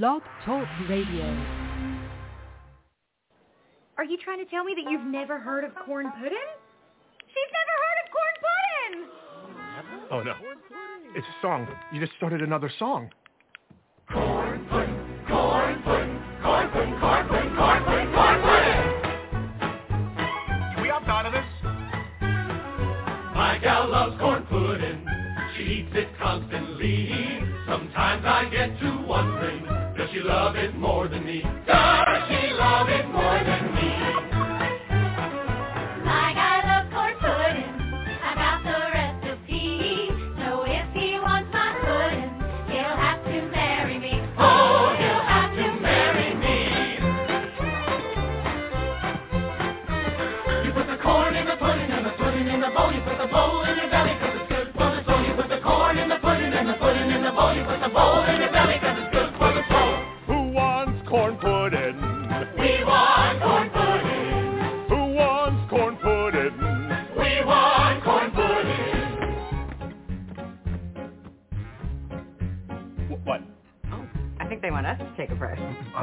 Blog Talk Radio. Are you trying to tell me that you've never heard of corn pudding? She's never heard of corn pudding! Oh no. It's a song. You just started another song. Corn pudding, corn pudding, corn pudding, corn pudding, corn pudding, corn pudding. Can we opt out of this? My gal loves corn pudding. She eats it constantly. Sometimes I get to wondering, does she love it more than me? Does she love it more than me? My guy loves corn pudding. I got the recipe. So if he wants my pudding, he'll have to marry me. Oh, he'll have to marry me. You put the corn in the pudding and the pudding in the bowl. You put the bowl in your belly 'cause it's good for the soul. You put the corn in the pudding and the pudding in the bowl. You put the bowl in your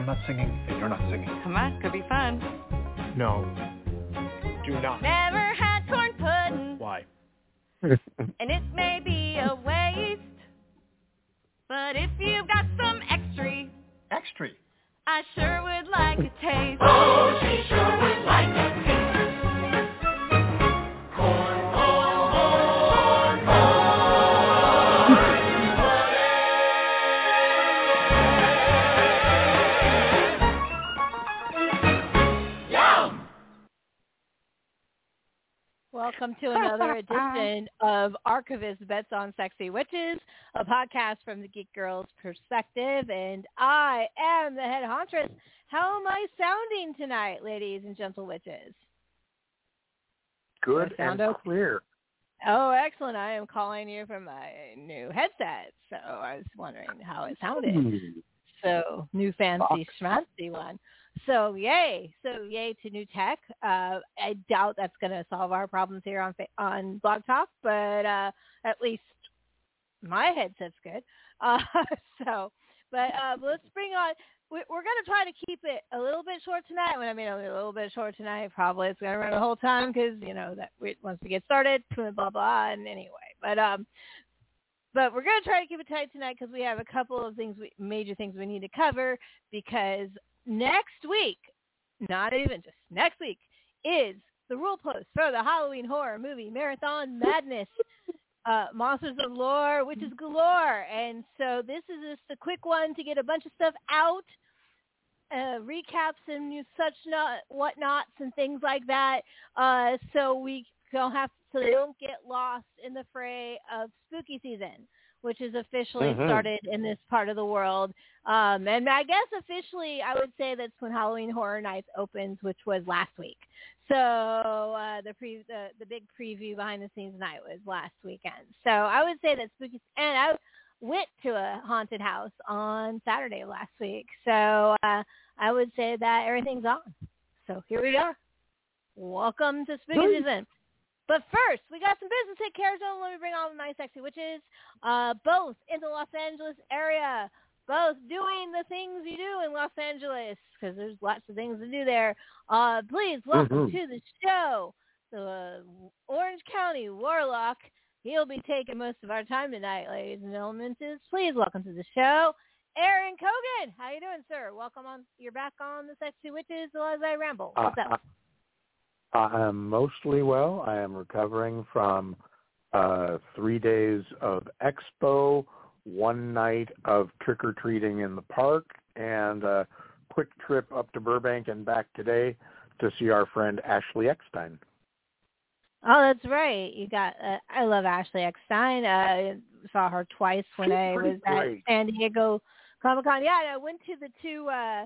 not singing and you're not singing. Come on, could be fun. No. Do not. Never had corn pudding, Why? and it may be a waste. But if you've got some extra, Extra. I sure would like a taste. Oh, Welcome to another edition of Archivist Bets on Sexy Witches, a podcast from the Geek Girls perspective. And I am the head hauntress. How am I sounding tonight, ladies and gentle witches? Good sound and okay? clear. Oh, excellent. I am calling you from my new headset. So I was wondering how it sounded. Hmm. So new fancy schmancy one. So yay! So yay to new tech. Uh, I doubt that's going to solve our problems here on on Blog Talk, but uh, at least my headset's good. Uh, so, but uh, let's bring on. we- We're going to try to keep it a little bit short tonight. When I mean a little bit short tonight, probably it's going to run the whole time because you know that we, once we get started, blah blah blah. And anyway, but um, but we're going to try to keep it tight tonight because we have a couple of things, we, major things we need to cover because next week, not even just next week, is the rule post for the Halloween horror movie Marathon Madness. Uh, Monsters of Lore, which is galore. And so this is just a quick one to get a bunch of stuff out, uh, recaps and such not whatnots and things like that. Uh, so we don't have so they don't get lost in the fray of spooky season, which is officially Mhm. started in this part of the world. Um, and I guess officially, I would say that's when Halloween Horror Nights opens, which was last week. So uh, the pre the, the big preview behind the scenes night was last weekend. So I would say that spooky and I went to a haunted house on Saturday last week. So uh, I would say that everything's on. So here we are. Welcome to spooky season. But first, we got some business care of. Let me bring on my sexy witches, uh, both in the Los Angeles area, both doing the things you do in Los Angeles, because there's lots of things to do there. Uh, please welcome Mhm. to the show, the Orange County Warlock. He'll be taking most of our time tonight, ladies and gentlemen. Please welcome to the show, Aaron Kogan. How you doing, sir? Welcome on. You're back on the Sexy Witches as I ramble. What's Uh, up? I am mostly well. I am recovering from uh, three days of expo, one night of trick or treating in the park, and a quick trip up to Burbank and back today to see our friend Ashley Eckstein. Oh, that's right. You got. Uh, I love Ashley Eckstein. Uh, saw her twice when She's I was at. San Diego Comic Con. Yeah, I went to the two uh,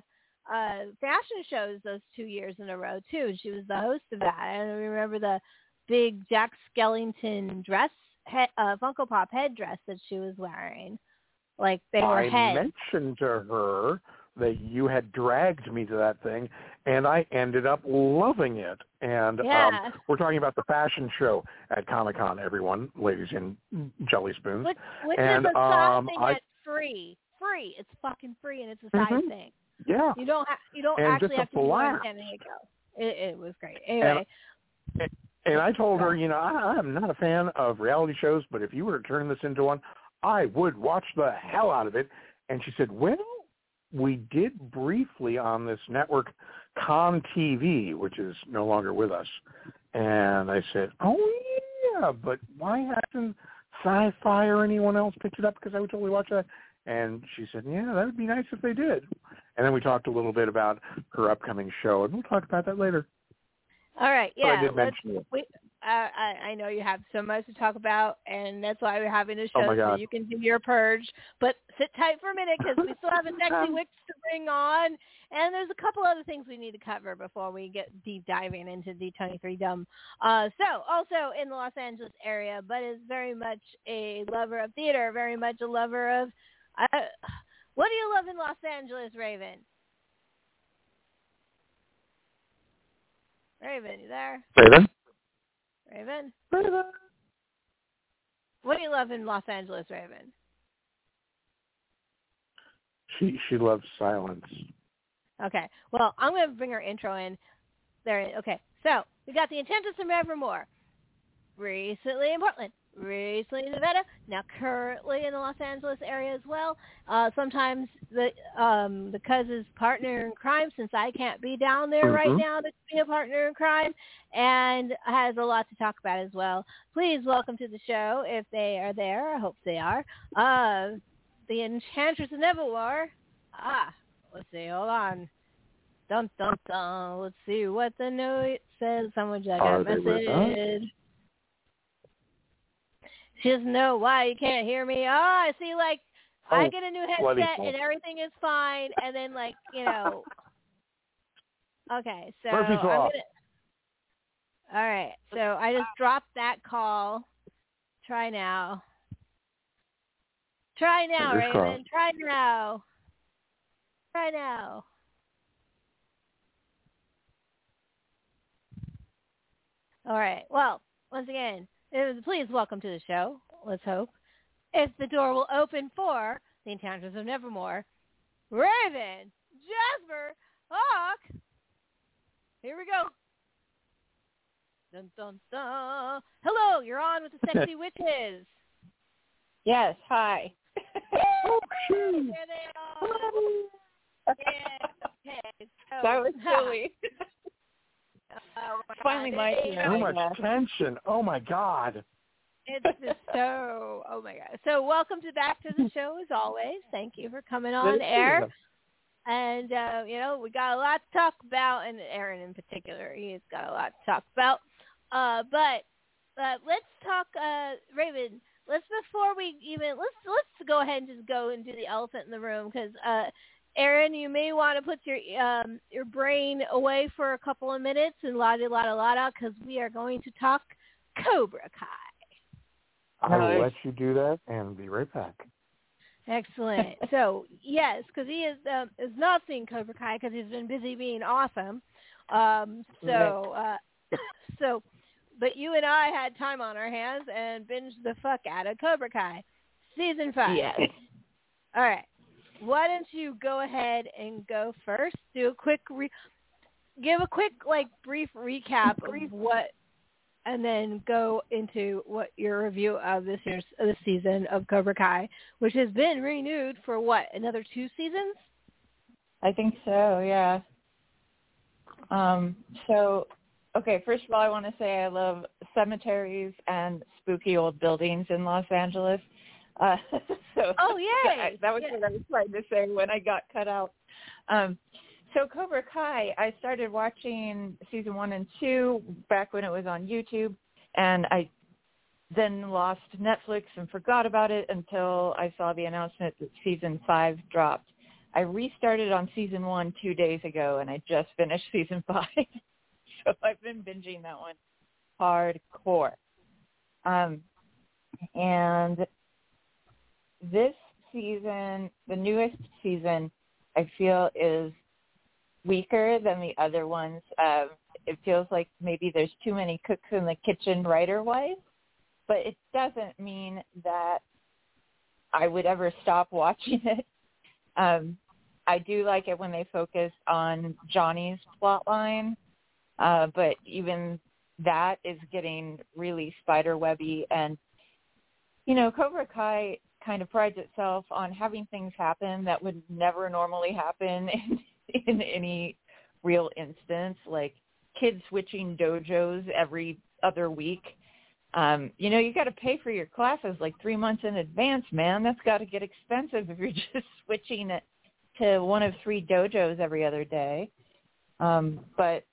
uh, fashion shows those two years in a row too. And She was the host of that. And I remember the big Jack Skellington dress, he, uh, Funko Pop head dress that she was wearing. Like they were I heads. mentioned to her that you had dragged me to that thing, and I ended up loving it. And Yeah. um, we're talking about the fashion show at Comic Con, everyone, ladies and jelly spoons. Which, which and is a um, something I that's free. free. It's fucking free, and it's a side Mhm. thing. Yeah. You don't ha- you don't And actually have to blast. San Diego. It, it was great. Anyway, And I told her, you know, I, I'm not a fan of reality shows, but if you were to turn this into one, I would watch the hell out of it. And she said, well, we did briefly on this network, Com TV, which is no longer with us. And I said, oh yeah, but why hasn't Sci-Fi or anyone else picked it up? Because I would totally watch that. And she said, yeah, that would be nice if they did. And then we talked a little bit about her upcoming show, and we'll talk about that later. all right, But I did mention it. we, uh, I, I know you have so much to talk about, and that's why we're having a Oh, show my so you can do your purge. But sit tight for a minute because we still have a sexy witch to bring on, and there's a couple other things we need to cover before we get deep diving into the 23 Dumb. Uh, so also in the Los Angeles area, but is very much a lover of theater, very much a lover of. Uh, what do you love in Los Angeles, Raven? Raven, you there? Raven? Raven? Raven? What do you love in Los Angeles, Raven? She she loves silence. Okay. Well, I'm going to bring our intro in. There. Okay. So we got the Enchantress from Evermore. Recently in Portland. Recently in Nevada. Now currently in the Los Angeles area as well. Uh, sometimes the um, the cousin's partner in crime, since I can't be down there right Mhm. now to be a partner in crime, and has a lot to talk about as well. Please welcome to the show if they are there. I hope they are. Uh, the Enchantress of Evermore. Ah, let's see. Hold on. Dun dun dun. Let's see what the note says. Someone just got a they with us? message. Doesn't know why you can't hear me. Oh, I see. Like I Oh, get a new headset and everything is fine, and then like you know. Okay, so Murphy's I'm gonna. All right, so I just dropped that call. Try now. Try now, Fingers Raven. crossed. Try now. Try now. All right. Well, once again, please welcome to the show. Let's hope. If the door will open for the Encounters of Nevermore, Raven, Jasper, Hawk. Here we go. Dun dun dun. Hello, you're on with the sexy witches. Yes, hi. Oh. There they are. Yeah, okay, so- that was silly. Oh Finally my it- turn. Too Oh, much tension. Oh my God. It's just so, oh my God. So welcome to back to the show as always. Thank you for coming on Thank air. you. And, uh, you know, we got a lot to talk about, and Aaron in particular, he's got a lot to talk about. Uh, but uh, let's talk, uh, Raven, let's, before we even, let's, let's go ahead and just go and do the elephant in the room, because, uh, Aaron, you may want to put your um, your brain away for a couple of minutes and la di la di la da because we are going to talk Cobra Kai. I will let you do that and be right back. Excellent. so yes, because he is um, is not seeing Cobra Kai because he's been busy being awesome. Um, so uh, so, but you and I had time on our hands and binged the fuck out of Cobra Kai season five. Yes. All right. Why don't you go ahead and go first? Do a quick re- give a quick like brief recap of what and then go into what your review of this year's of this season of Cobra Kai, which has been renewed for what another two seasons. I think so, yeah. Um, so, okay, first of all, I want to say I love cemeteries and spooky old buildings in Los Angeles. Uh, so Oh yeah, that, that was Yeah. what I was trying to say when I got cut out. Um, so Cobra Kai, I started watching season one and two back when it was on YouTube, and I then lost Netflix and forgot about it until I saw the announcement that season five dropped. I restarted on season one two days ago, and I just finished season five. so I've been binging that one hardcore. Um, and this season, the newest season, I feel is weaker than the other ones. Um, it feels like maybe there's too many cooks in the kitchen writer-wise, but it doesn't mean that I would ever stop watching it. Um, I do like it when they focus on Johnny's plot line, uh, but even that is getting really spider webby and you know, Cobra Kai kind of prides itself on having things happen that would never normally happen in, in any real instance, like kids switching dojos every other week. Um, you know, you got to pay for your classes like three months in advance, man. That's got to get expensive if you're just switching it to one of three dojos every other day. Um, but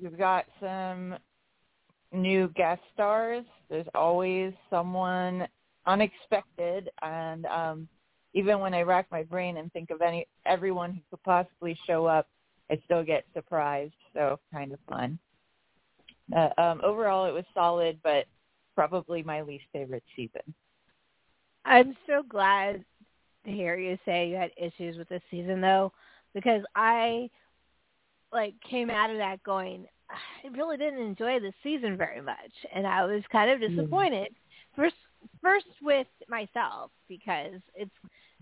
we've got some new guest stars. There's always someone unexpected and um even when I rack my brain and think of any everyone who could possibly show up, I still get surprised. So kind of fun. Uh, um, overall, it was solid, but probably my least favorite season. I'm so glad to hear you say you had issues with this season, though, because I like came out of that going, I really didn't enjoy the season very much, and I was kind of disappointed. First, first with myself because it's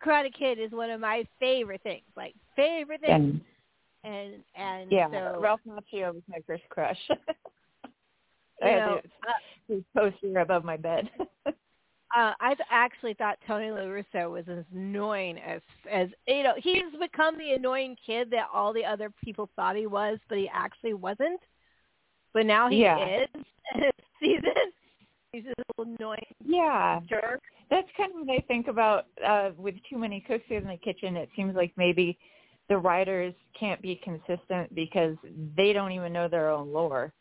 Karate Kid is one of my favorite things, like favorite things, and and Yeah, so Ralph Macchio was my first crush. I had know, his- his poster above my bed. uh, I th- actually thought Tony LaRusso was as annoying as as you know he's become the annoying kid that all the other people thought he was, but he actually wasn't. But now he Yeah. is. this season, he's a little annoying yeah, jerk. that's kind of what I think about uh with too many cooks in the kitchen. It seems like maybe the writers can't be consistent because they don't even know their own lore.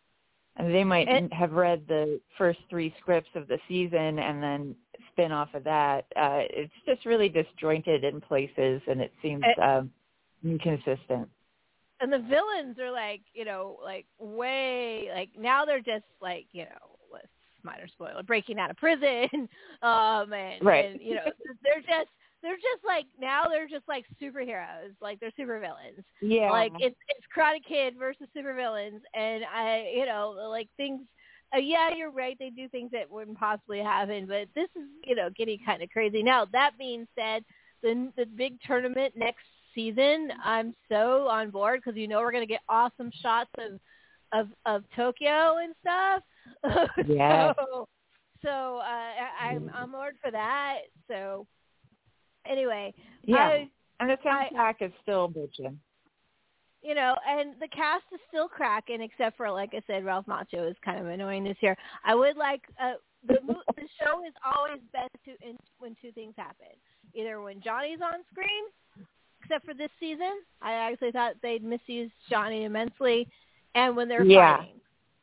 And they might And- have read the first three scripts of the season and then spin off of that. Uh it's just really disjointed in places and it seems And- um inconsistent. and the villains are like you know like way like now they're just like you know minor spoiler breaking out of prison um and, Right. and you know they're just they're just like now they're just like superheroes like they're supervillains Yeah. like it's it's karate kid versus supervillains and i you know like things uh, yeah you're right they do things that wouldn't possibly happen but this is you know getting kind of crazy now that being said the the big tournament next season i'm so on board because you know we're going to get awesome shots of of of tokyo and stuff Yes. so so uh I, i'm i'm on board for that so anyway yeah. I, and the I- is still bitching. you know, and the cast is still cracking, except for like I said, Ralph Macchio is kind of annoying this year. I would like uh, the the show is always best to in, when two things happen, either when Johnny's on screen, except for this season, I actually thought they'd misused Johnny immensely, and when they're Yeah. fighting,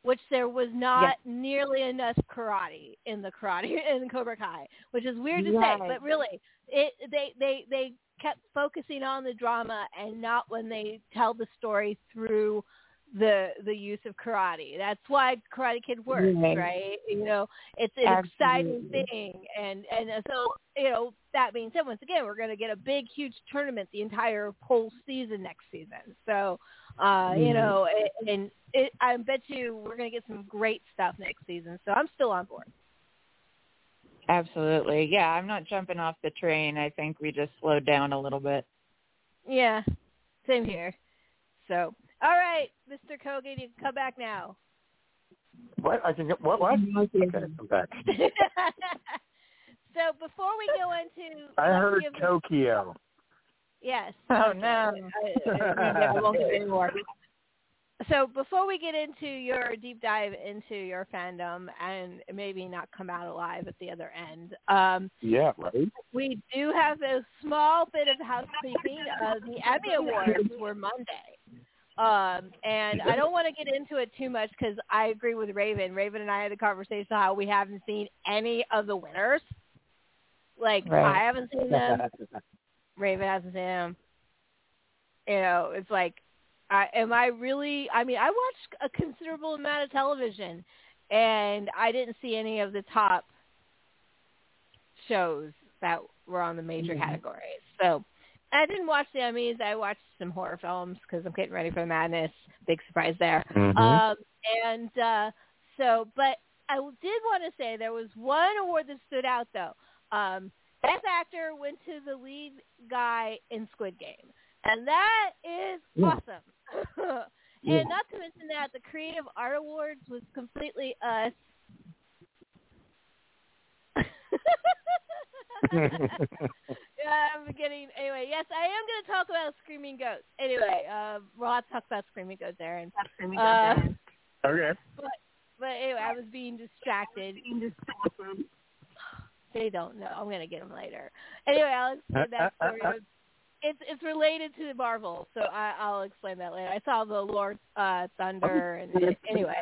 which there was not nearly enough karate in the karate in Cobra Kai, which is weird to Right. say, but really, it they they they kept focusing on the drama and not when they tell the story through the the use of karate. That's why Karate Kid works, Right. right? You know, it's an exciting thing, and and uh, so you know that being said, once again, we're going to get a big, huge tournament the entire whole season next season. So, uh, you know, and, and it, I bet you we're going to get some great stuff next season. So I'm still on board. Absolutely. Yeah, I'm not jumping off the train. I think we just slowed down a little bit. Yeah, same here. So, all right, Mr. Kogan, you can come back now. What? I can get what? What? Okay, I'm back. so before we go into, I heard give- Tokyo. Yes. Oh, okay. no. I, I, I won't give any more. So before we get into your deep dive into your fandom and maybe not come out alive at the other end, um, Yeah, right. we do have a small bit of housekeeping. Uh, the Emmy Awards were Monday. Um, and I don't want to get into it too much because I agree with Raven. Raven and I had a conversation how we haven't seen any of the winners. Like Right. I haven't seen them. Raven hasn't seen them. You know, it's like, I, am I really? I mean, I watched a considerable amount of television, and I didn't see any of the top shows that were on the major Mhm. categories. So I didn't watch the Emmys. I watched some horror films because I'm getting ready for the madness. Big surprise there. Mhm. Um, and uh, so, but I did want to say there was one award that stood out though. Um, Best actor went to the lead guy in Squid Game, and that is Yeah. awesome. Yeah. and not to mention that the Creative Art Awards was completely us. yeah, I'm getting anyway. Yes, I am going to talk about Screaming Goats. Anyway, uh, we'll have to talk about Screaming Goats, Aaron. Uh, okay. but but anyway, I was being distracted. They don't know. I'm gonna get them later. Anyway, I'll explain that story. It's it's related to Marvel, so I, I'll explain that later. I saw the Lord uh, Thunder, and anyway,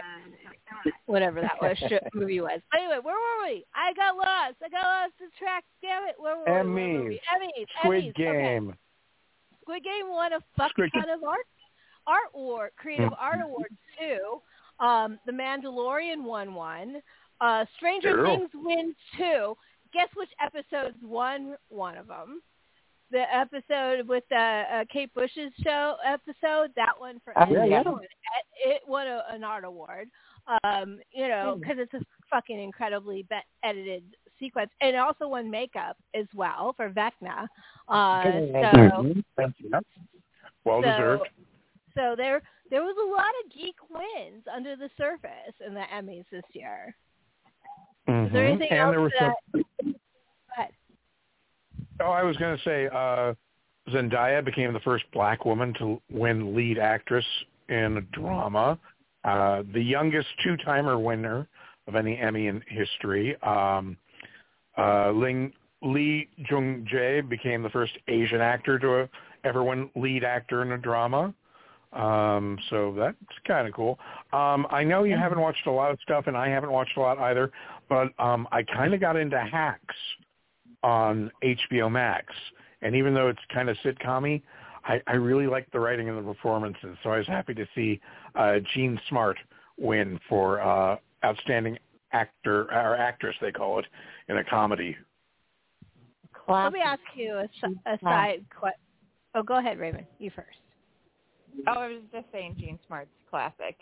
whatever that was sh- movie was. But anyway, where were we? I got lost. I got lost in track. Damn it! Where were we? Where were we? Emmys. Squid Emmys. Okay. Game. Squid Game won a fuck Squid ton of art art award, creative art Mhm. awards too. Um, the Mandalorian won one. Uh, Stranger Cool. Things win two. Guess which episodes won one of them? The episode with the uh, Kate Bush's show episode, that one for Oh, yeah, it yeah. won, it won a, an art award. Um, you know, because it's a fucking incredibly be- edited sequence, and it also won makeup as well for Vecna. Uh, so Mhm. Well so, deserved. So there there was a lot of geek wins under the surface in the Emmys this year. Is there Mhm. anything and else there was that? some, oh, I was going to say uh, Zendaya became the first black woman to win lead actress in a drama. Uh, the youngest two-timer winner of any Emmy in history. Um, uh, Ling, Lee Jung Jae became the first Asian actor to ever win lead actor in a drama. Um, so that's kind of cool. Um, I know you haven't watched a lot of stuff, and I haven't watched a lot either, but um, I kind of got into Hacks on HBO Max, and even though it's kind of sitcom-y, I, I really liked the writing and the performances. So I was happy to see uh, Jean Smart win for uh, outstanding actor or actress, they call it, in a comedy. Let me ask you a, a side question. Oh, go ahead, Raymond. You first. Oh, I was just saying Jean Smart's classic.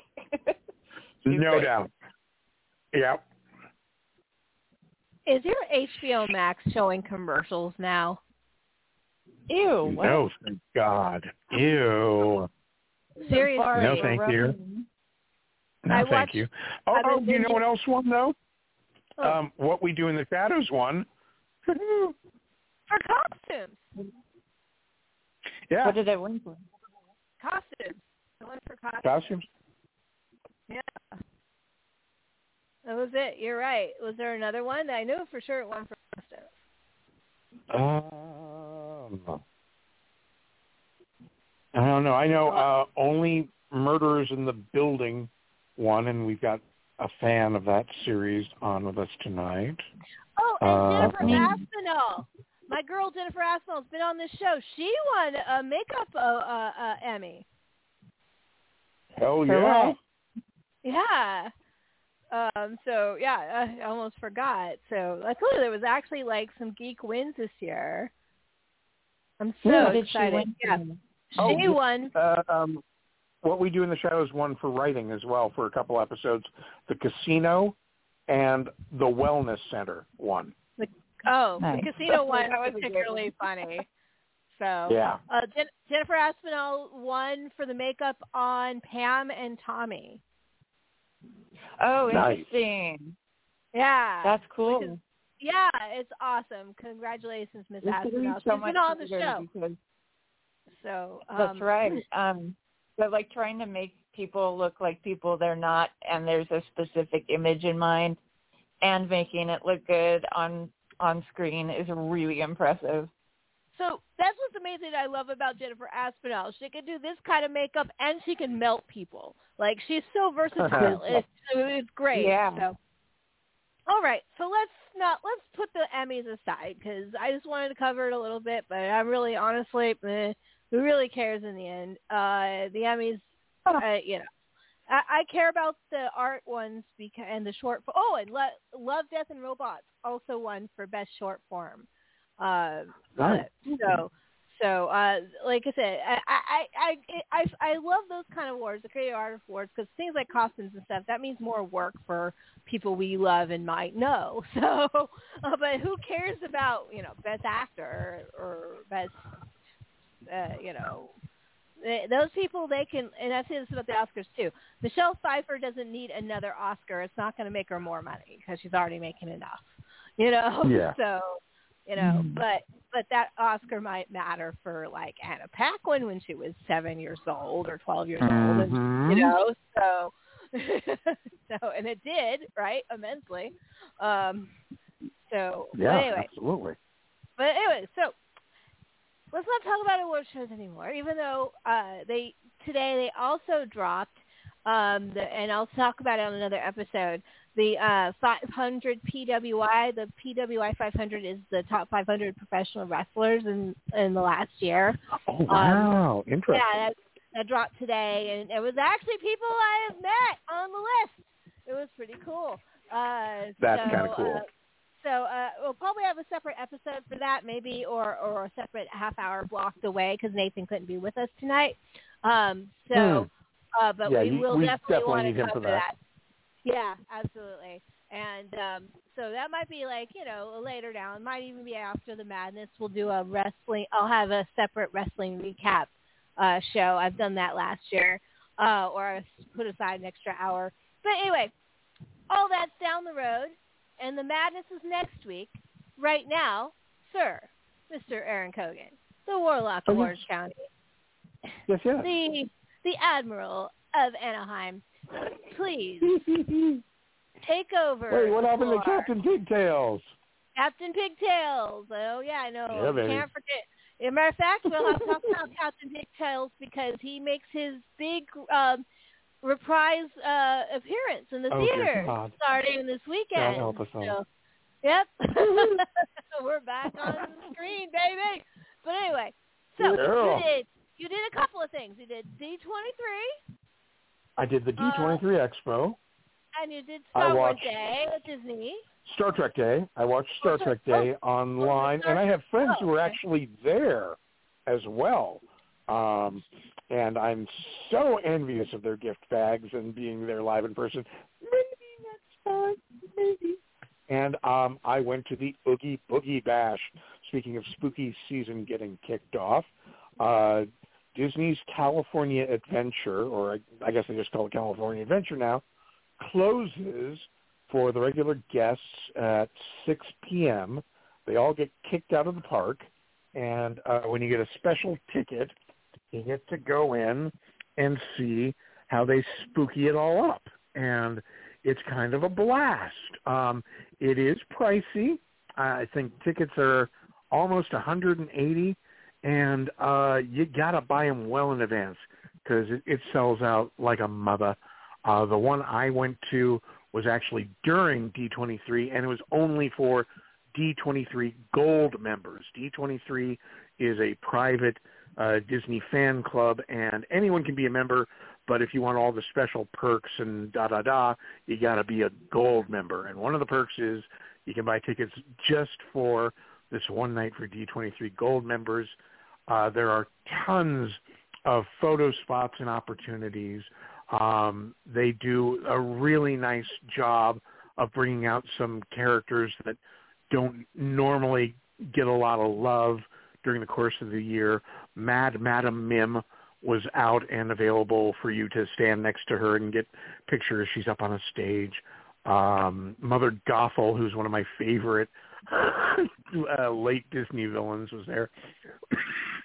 no great. doubt. Yeah. Is your HBO Max showing commercials now? Ew. What? No, thank God. Ew. Seriously. No, thank you. No, I thank watched- you. Oh, oh, you know what else won though? Oh. Um, what we do in the shadows won. For costumes. yeah, What did it win for? Costumes. I went for costumes. costumes. Yeah. That was it. You're right. Was there another one? I knew for sure it won for costumes. Um, I don't know. I know uh, only Murderers in the Building won, and we've got a fan of that series on with us tonight. Oh, and Uh, Jennifer me. Aspinall. My girl Jennifer Aspinall has been on this show. She won a makeup uh, uh, uh, Emmy. Hell yeah! Yeah. Um. So yeah, I almost forgot. So I told you there was actually like some geek wins this year. I'm so What did she excited. win yeah, for? Oh, she won. Uh, um, what we do in the shadows won for writing as well for a couple episodes. The casino and the wellness center won. Oh, Nice. the casino one That was was a good particularly funny. So Yeah. uh, Jen- Jennifer Aspinall won for the makeup on Pam and Tommy. Oh, Nice. interesting. Yeah, That's cool. is- yeah, it's awesome. Congratulations, Miss This is Aspinall. so She's much been on the show. because- So um, That's right. Um, but like trying to make people look like people they're not, and there's a specific image in mind, and making it look good on on screen is really impressive. So that's what's amazing I love about Jennifer Aspinall. She can do this kind of makeup and she can melt people. Like she's so versatile. it's, it's great. Yeah. So, all right. So let's not let's put the Emmys aside because I just wanted to cover it a little bit, but I'm really honestly, eh, who really cares in the end? Uh, the Emmys, uh, you know. I, I care about the art ones because and the short. Oh, and Lo- Love, Death, and Robots also won for best short form. Uh, Nice. so so, uh, like I said, I I I I, I love those kind of awards, the creative artist awards, because things like costumes and stuff that means more work for people we love and might know. So, uh, but who cares about you know best actor or, or best uh, you know those people they can and I say this about the Oscars too. Michelle Pfeiffer doesn't need another Oscar. It's not going to make her more money because she's already making enough. You know. Yeah. So you know, Mm. but but that Oscar might matter for like Anna Paquin when she was seven years old or twelve years old, and you know, so so and it did right immensely. Um, so Yeah, anyway, absolutely. but anyway, so let's not talk about award shows anymore. Even though uh, they today they also dropped, um, the, and I'll talk about it on another episode. The uh, 500 PWI, the PWI 500 is the top 500 professional wrestlers in in the last year. Oh wow, interesting. Yeah, that, that dropped today, and it was actually people I have met on the list. It was pretty cool. Uh, That's so, kinda cool. Uh, so uh, we'll probably have a separate episode for that, maybe, or or a separate half hour blocked away because Nathan couldn't be with us tonight. Um, so, uh, but. Yeah, we will we definitely, definitely want to cover that. Yeah, absolutely. And um, so that might be like you know later down. It might even be after the madness. We'll do a wrestling. I'll have a separate wrestling recap uh, show. I've done that last year, uh, or I put aside an extra hour. But anyway, all that's down the road, and the madness is next week. Right now, sir, Mr. Aaron Cogan, the Warlock Oh, of yes. Orange County, Yes, yes. the the Admiral of Anaheim. Please take over. Wait, what happened to Captain Pigtails? Captain Pigtails? Oh yeah, I know. Yeah, baby. Can't forget. As a matter of fact, we'll have to talk about Captain Pigtails because he makes his big um, reprise uh, appearance in the Oh, theater starting this weekend. God help us all. So, yep, we're back on the screen, baby. But anyway, so Yeah. you did you did a couple of things. You did D twenty three, I did the D23 Expo, and you did Star Wars Day with Disney. Star Trek Day. I watched Star Oh, Trek Day online, and I have friends who were actually there as well. Um, and I'm so envious of their gift bags and being there live in person. Maybe next time, maybe. And um, I went to the Oogie Boogie Bash. Speaking of spooky season getting kicked off, uh, Disney's California Adventure, or I, I guess they just call it California Adventure now, closes for the regular guests at 6 p.m. They all get kicked out of the park, and uh, when you get a special ticket, you get to go in and see how they spooky it all up, and it's kind of a blast. Um, it is pricey. I think tickets are almost 180, and uh, you gotta buy them well in advance because it, it sells out like a mother. Uh, the one I went to was actually during D23, and it was only for D23 Gold members. D23 is a private uh, Disney fan club, and anyone can be a member. But if you want all the special perks and da da da, you got to be a Gold member. And one of the perks is you can buy tickets just for this one night for D23 Gold members. Uh, there are tons of photo spots and opportunities. Um, they do a really nice job of bringing out some characters that don't normally get a lot of love during the course of the year. Mad Madam Mim was out and available for you to stand next to her and get pictures. She's up on a stage. Um, Mother Gothel, who's one of my favorite uh, late Disney villains, was there.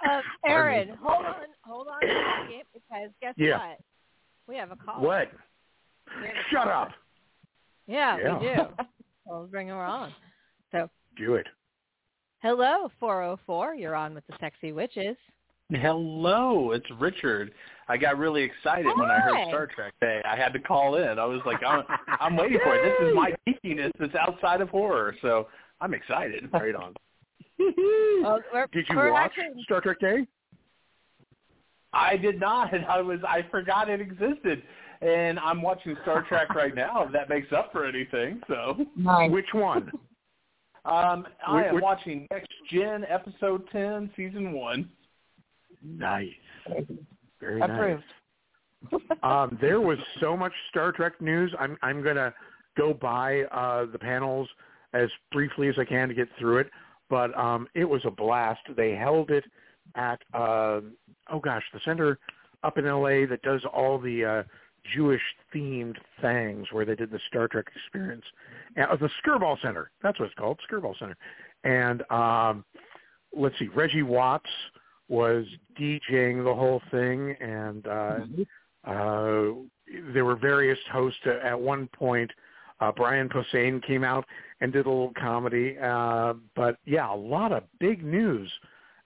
Uh, Aaron, hold on, hold on a second, because guess Yeah. what? We have a call. What? A Shut caller. up. Yeah, Yeah. we do. we'll bring her on. So, Do it. hello, 404. You're on with the Sexy Witches. Hello, it's Richard. I got really excited when I heard Star Trek Day. I had to call in. I was like, I'm, I'm waiting for it. This is my geekiness that's outside of horror, so I'm excited. Right on. Well, Did you watch actually- Star Trek Day? I did not. I was. I forgot it existed, and I'm watching Star Trek right now. If that makes up for anything, so. Which one? Um, I am watching Next Gen Episode 10, Season 1. Nice. Very nice. Um, there was so much Star Trek news. I'm I'm gonna go by uh, the panels as briefly as I can to get through it, but um, it was a blast. They held it at uh, oh gosh, the center up in LA that does all the uh, Jewish themed things where they did the Star Trek experience. Uh, the Skirball Center. That's what it's called, Skirball Center. And um, let's see, Reggie Watts was DJing the whole thing, and uh, uh, there were various hosts. At one point, uh, Brian Posehn came out and did a little comedy. Uh, but yeah, a lot of big news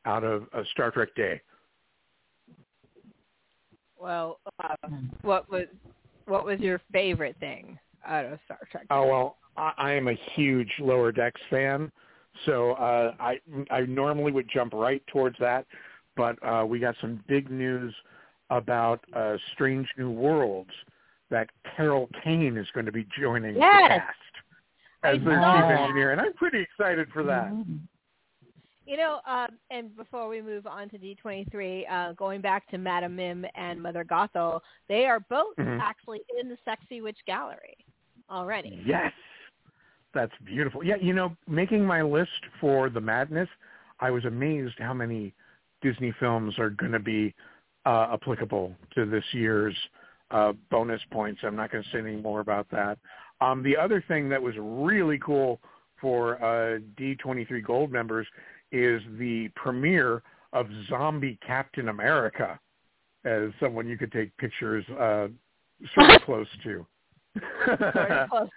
out of uh, Star Trek Day. Well, um, what was what was your favorite thing out of Star Trek? Oh well, I, I am a huge Lower Decks fan, so uh, I I normally would jump right towards that, but uh, we got some big news about uh, Strange New Worlds that Carol Kane is going to be joining Yes. the cast as their chief engineer, and I'm pretty excited for that. You know, um, and before we move on to D23, uh, going back to Madam Mim and Mother Gothel, they are both Mhm. actually in the Sexy Witch Gallery already. Yes. That's beautiful. Yeah, you know, making my list for the madness, I was amazed how many Disney films are going to be uh, applicable to this year's uh, bonus points. I'm not going to say any more about that. Um, the other thing that was really cool for uh, D23 Gold members is the premiere of Zombie Captain America as someone you could take pictures uh, sort of close to. Close.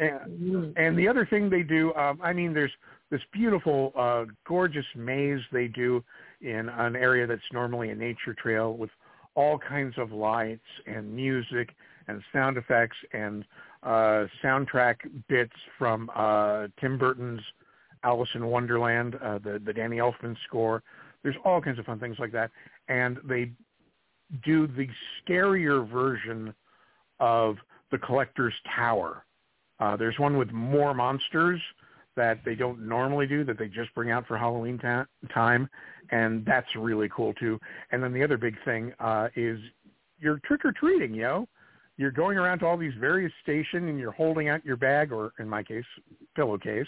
And, and the other thing they do, um, I mean, there's this beautiful, uh, gorgeous maze they do in an area that's normally a nature trail with all kinds of lights and music and sound effects and uh, soundtrack bits from uh, Tim Burton's Alice in Wonderland, uh, the the Danny Elfman score. There's all kinds of fun things like that, and they do the scarier version of the Collector's Tower. Uh, there's one with more monsters that they don't normally do that they just bring out for Halloween ta- time, and that's really cool too. And then the other big thing uh, is you're trick or treating, yo. You're going around to all these various stations and you're holding out your bag, or in my case, pillowcase,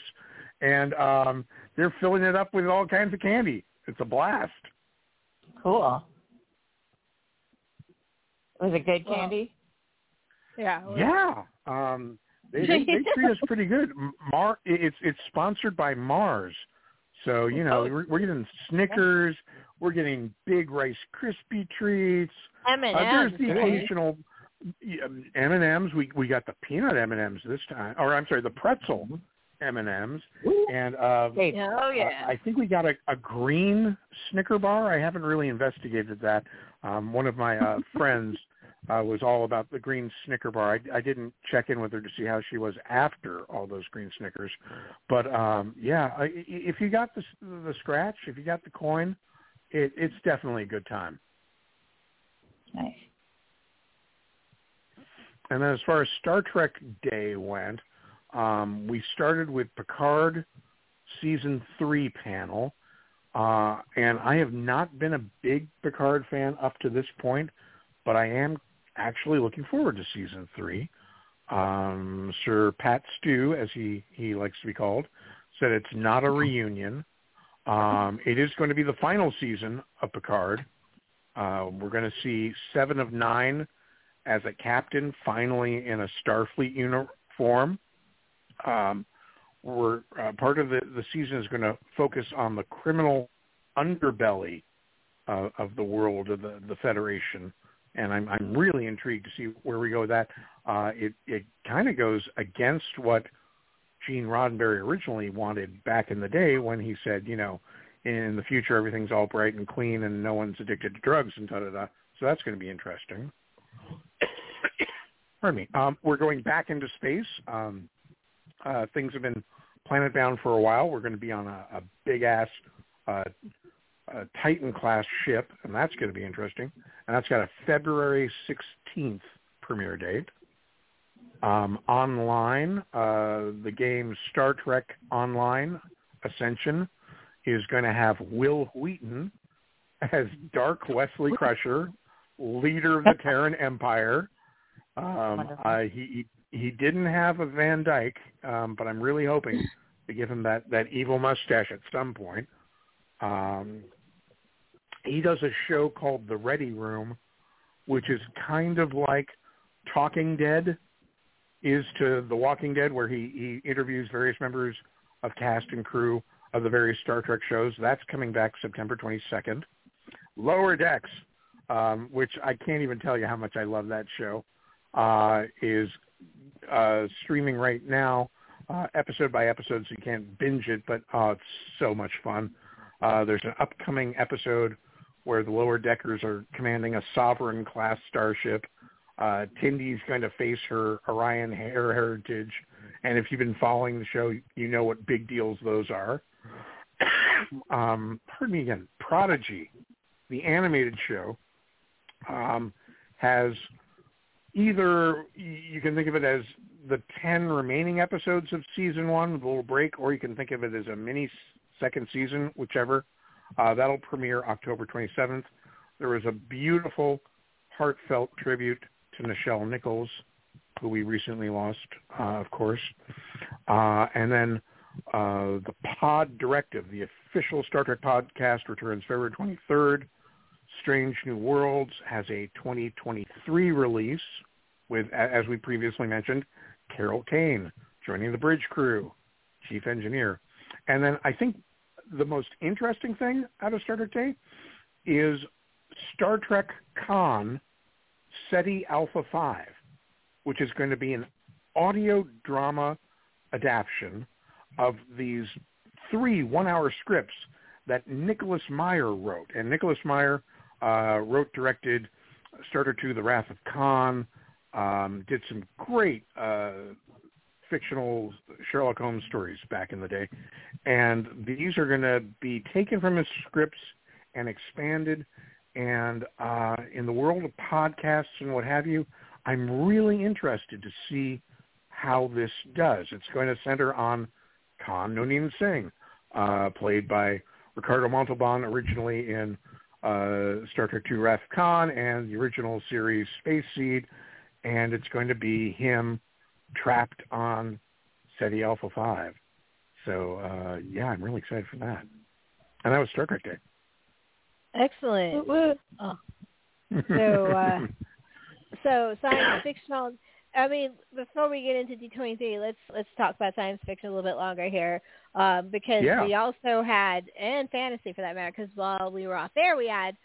and um, they're filling it up with all kinds of candy. It's a blast. Cool. Was it good Well, candy? Yeah. well, Yeah, um, they, they, they treat us pretty good. M- Mar, it's it's sponsored by Mars, so you know we're, we're getting Snickers, we're getting big Rice Krispie treats. M&Ms. Uh, there's the occasional M and M's. We we got the peanut M and M's this time, or I'm sorry, the pretzel M and M's, and uh, Oh yeah. I think we got a, a green Snicker bar. I haven't really investigated that. Um, one of my uh, friends uh, was all about the green Snicker bar. I, I didn't check in with her to see how she was after all those green Snickers, but um, yeah, I, if you got the the scratch, if you got the coin, it, it's definitely a good time. nice. And then as far as Star Trek Day went, um, we started with Picard season three panel, uh, and I have not been a big Picard fan up to this point, but I am actually looking forward to season three. Um, Sir Pat Stew, as he he likes to be called, said it's not a reunion. Um, it is going to be the final season of Picard. Uh, we're going to see seven of nine as a captain, finally in a Starfleet uniform. Um, we're uh, part of the the season is going to focus on the criminal underbelly uh, of the world of the the Federation, and I'm I'm really intrigued to see where we go with that. Uh, it it kind of goes against what Gene Roddenberry originally wanted back in the day when he said, you know, in the future everything's all bright and clean and no one's addicted to drugs and da da da. So that's going to be interesting. Pardon me. Um, we're going back into space. Um, uh, things have been planet bound for a while. We're going to be on a, a big ass uh, uh, Titan class ship, and that's going to be interesting. And that's got a February 16th premiere date. Um, online, uh, the game Star Trek Online Ascension is going to have Wil Wheaton as Dark Wesley Crusher, leader of the Terran Empire. Um, uh, he he he didn't have a Van Dyke, um, but I'm really hoping to give him that that evil mustache at some point. Um, he does a show called The Ready Room, which is kind of like Talking Dead is to The Walking Dead, where he he interviews various members of cast and crew of the various Star Trek shows. That's coming back September 22nd. Lower Decks, um, which I can't even tell you how much I love that show, uh, is uh, streaming right now, uh, episode by episode, so you can't binge it, but uh, it's so much fun. Uh, there's an upcoming episode where the Lower Deckers are commanding a Sovereign class starship. Uh, Tendi's going to face her Orion hair heritage, and if you've been following the show, you know what big deals those are. um, pardon me again. Prodigy, the animated show, um, has either you can think of it as the 10 remaining episodes of season one with a little break, or you can think of it as a mini second season, whichever. Uh, that'll premiere October 27th. There was a beautiful, heartfelt tribute to Nichelle Nichols, who we recently lost, uh, of course. Uh, and then uh, the Pod Directive, the official Star Trek podcast, returns February 23rd. Strange New Worlds has a 2023 release with, as we previously mentioned, Carol Kane joining the bridge crew, chief engineer. And then I think the most interesting thing out of Star Trek Day is Star Trek Khan Ceti Alpha 5, which is going to be an audio drama adaptation of these three one-hour scripts that Nicholas Meyer wrote. And Nicholas Meyer uh, wrote, directed Star Trek II, The Wrath of Khan, um, did some great uh, fictional Sherlock Holmes stories back in the day. And these are going to be taken from his scripts and expanded. And uh, in the world of podcasts and what have you, I'm really interested to see how this does. It's going to center on Khan Noonien Singh, uh, played by Ricardo Montalban originally in uh, Star Trek II Wrath of Khan and the original series Space Seed. And it's going to be him trapped on Ceti Alpha 5. So, uh, yeah, I'm really excited for that. And that was Star Trek Day. Excellent. Oh. So, uh, so science fictional. I mean, before we get into D23, let's let's talk about science fiction a little bit longer here, um, because Yeah. we also had and fantasy for that matter. Because while we were off there, we had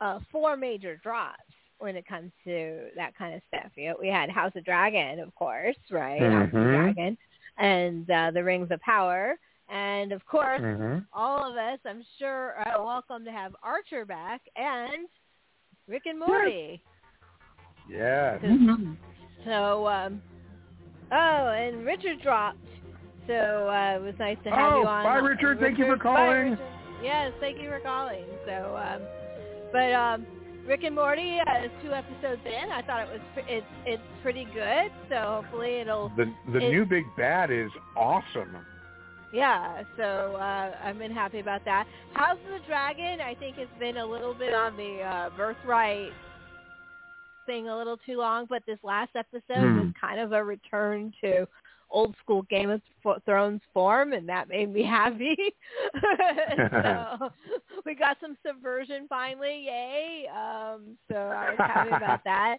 uh, four major drops when it comes to that kind of stuff. You know, we had House of Dragon, of course, right? House of Mhm. Dragon, and uh, the Rings of Power, and of course, Mhm. all of us, I'm sure, are welcome to have Archer back and Rick and Morty. Yes. So, um, oh, and Richard dropped. So uh, it was nice to have Oh, you on. bye, Richard. Thank you for calling. Richard. Yes, thank you for calling. So, um, but um, Rick and Morty uh, is two episodes in. I thought it was it's it's pretty good. So hopefully it'll The the It- new big bad is awesome. Yeah, so uh, I've been happy about that. House of the Dragon, I think, has been a little bit on the uh, birthright thing a little too long, but this last episode Hmm. was kind of a return to old school Game of Thrones form, and that made me happy. so we got some subversion finally, yay! Um, so I was happy about that.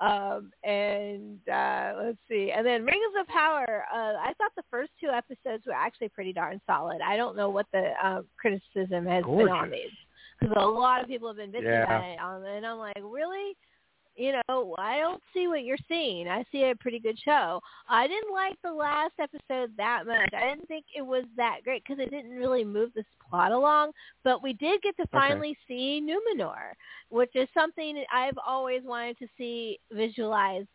Um, and uh, let's see, and then Rings of Power. Uh, I thought the first two episodes were actually pretty darn solid. I don't know what the uh, criticism has been on Gorgeous. these because a lot of people have been bitching Yeah. about it, on, and I'm like, really? You know, I don't see what you're seeing. I see a pretty good show. I didn't like the last episode that much. I didn't think it was that great because it didn't really move this plot along. But we did get to finally see Numenor, which is something I've always wanted to see visualized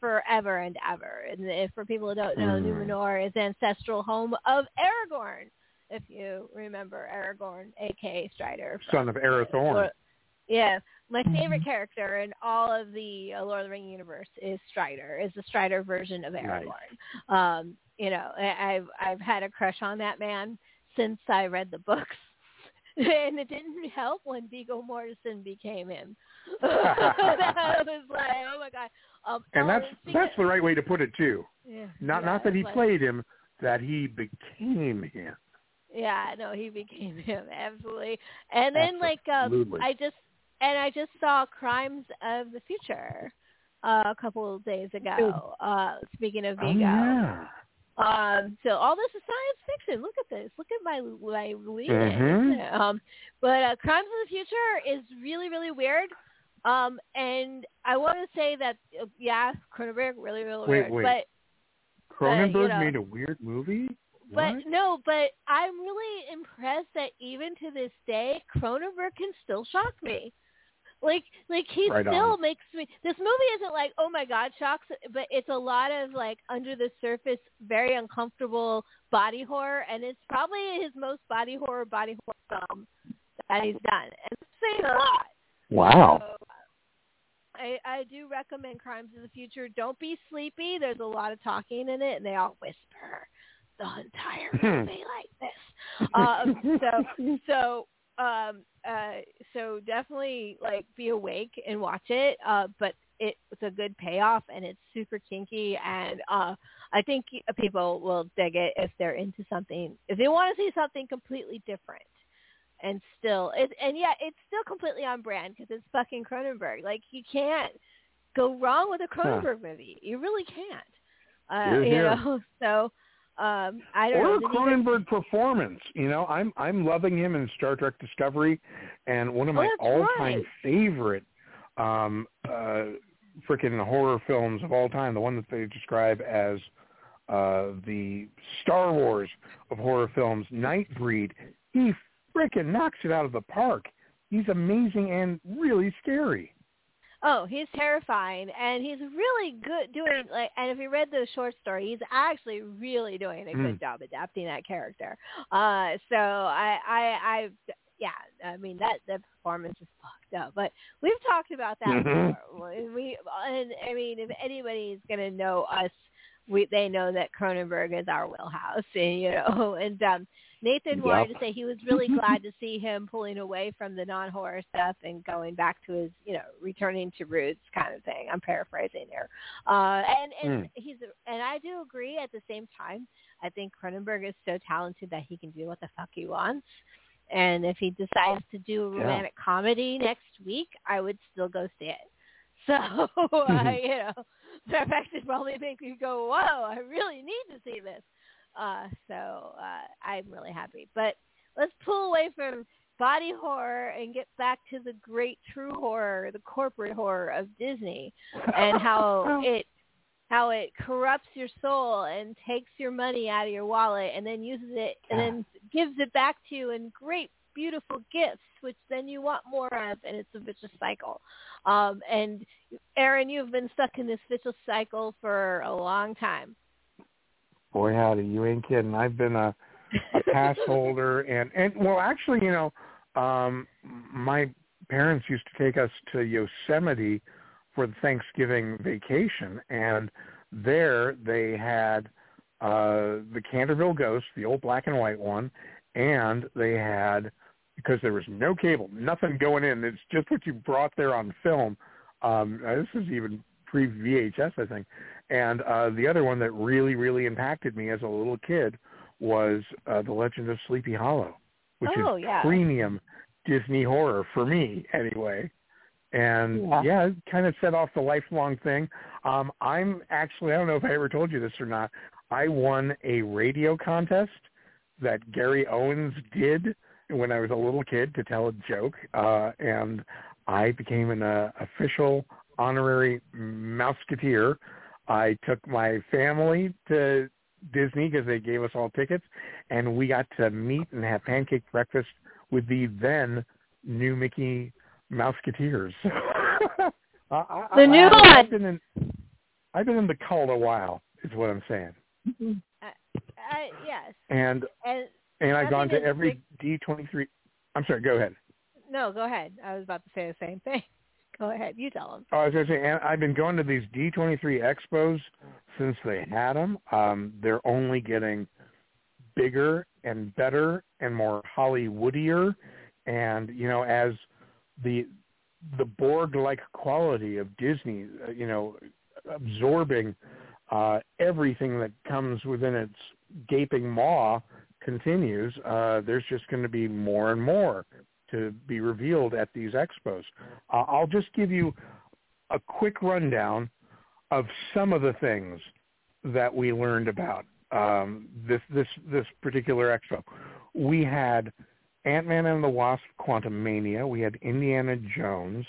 forever and ever. And if for people who don't know, Mm. Numenor is the ancestral home of Aragorn. If you remember Aragorn, aka Strider, Son of Arathorn. Yeah, my favorite character in all of the uh, Lord of the Ring universe is Strider. Is the Strider version of Aragorn. Um, you know, I- I've I've had a crush on that man since I read the books. and it didn't help when Viggo Mortensen became him. that was like, oh my god. Um, and that's that's the right way to put it too. Yeah, Not yeah, not that he like- played him, that he became him. Yeah, no, he became him absolutely. And then like um I just and I just saw Crimes of the Future uh, a couple of days ago. Uh speaking of Oh, Viggo. yeah. Um so all this is science fiction. Look at this. Look at my my lead Mhm. Um but uh Crimes of the Future is really really weird. Um and I want to say that uh, yeah, Cronenberg really really Wait, weird. wait. But Cronenberg know- made a weird movie. but What? no, but I'm really impressed that even to this day, Cronenberg can still shock me. Like, like he Right still on. makes me. This movie isn't like, oh my god, shocks, but it's a lot of like under the surface, very uncomfortable body horror, and it's probably his most body horror, body horror film that he's done, and it's saying a lot. Wow. So, I, I do recommend Crimes of the Future. Don't be sleepy. There's a lot of talking in it, and they all whisper the entire movie like this. Um, so so um, uh, so definitely like be awake and watch it. Uh, but it, it's a good payoff, and it's super kinky, and uh, I think people will dig it if they're into something. If they want to see something completely different and still it and yeah it's still completely on brand because it's fucking cronenberg like you can't go wrong with a cronenberg movie you really can't uh you know so um i don't or know a Did you Cronenberg performance. You know, I'm I'm loving him in Star Trek Discovery, and one of Oh, my that's all-time right. favorite um uh freaking horror films of all time, the one that they describe as uh the Star Wars of horror films, Nightbreed. He freaking knocks it out of the park. He's amazing and really scary. Oh, he's terrifying, and he's really good doing like. And if you read the short story, he's actually really doing a good Mm. job adapting that character. Uh, so I, I, I, yeah, I mean that the performance is fucked up. But we've talked about that Mhm. before. We, and I mean, if anybody's gonna know us, we they know that Cronenberg is our wheelhouse, and you know, and um, Nathan wanted Yep. to say he was really glad to see him pulling away from the non-horror stuff and going back to his, you know, returning to roots kind of thing. I'm paraphrasing there. Uh, and and Mm. he's and I do agree. At the same time, I think Cronenberg is so talented that he can do what the fuck he wants. And if he decides to do a Yeah. romantic comedy next week, I would still go see it. So I, you know, that fact would probably make me go, "Whoa, I really need to see this." Uh, so uh, I'm really happy. But let's pull away from body horror and get back to the great true horror, the corporate horror of Disney, and how it how it corrupts your soul and takes your money out of your wallet and then uses it and then gives it back to you in great beautiful gifts which then you want more of and it's a vicious cycle. Um and aaron you've been stuck in this vicious cycle for a long time Boy, howdy, you ain't kidding. I've been a, a pass holder, and and well, actually, you know, um, my parents used to take us to Yosemite for the Thanksgiving vacation, and there they had uh the Canterville Ghost, the old black and white one, and they had because there was no cable, nothing going in. It's just what you brought there on film. Um, this is even pre VHS, I think. And uh, the other one that really, really impacted me as a little kid was uh, The Legend of Sleepy Hollow, which Oh, is yeah. premium Disney horror for me, anyway. And Yeah. yeah, kind of set off the lifelong thing. Um, I'm actually, I don't know if I ever told you this or not. I won a radio contest that Gary Owens did when I was a little kid to tell a joke, uh, and I became an uh, official honorary Mouseketeer. I took my family to Disney because they gave us all tickets, and we got to meet and have pancake breakfast with the then new Mickey Mouseketeers. I, I, The new I, one. I've been in, I've been in the cult a while, is what I'm saying. Mm-hmm. I, I, yes And and and I've gone to is every D23. I'm sorry, go ahead. no go ahead i was about to say the same thing go ahead. You tell him Oh, I was going to say, and I've been going to these D23 expos since they had them. Um, they're only getting bigger and better and more Hollywoodier. And you know, as the the Borg-like quality of Disney, uh, you know, absorbing uh, everything that comes within its gaping maw continues, uh, there's just going to be more and more to be revealed at these expos. Uh, I'll just give you a quick rundown of some of the things that we learned about um, this this this particular expo. We had Ant-Man and the Wasp: Quantumania. We had Indiana Jones.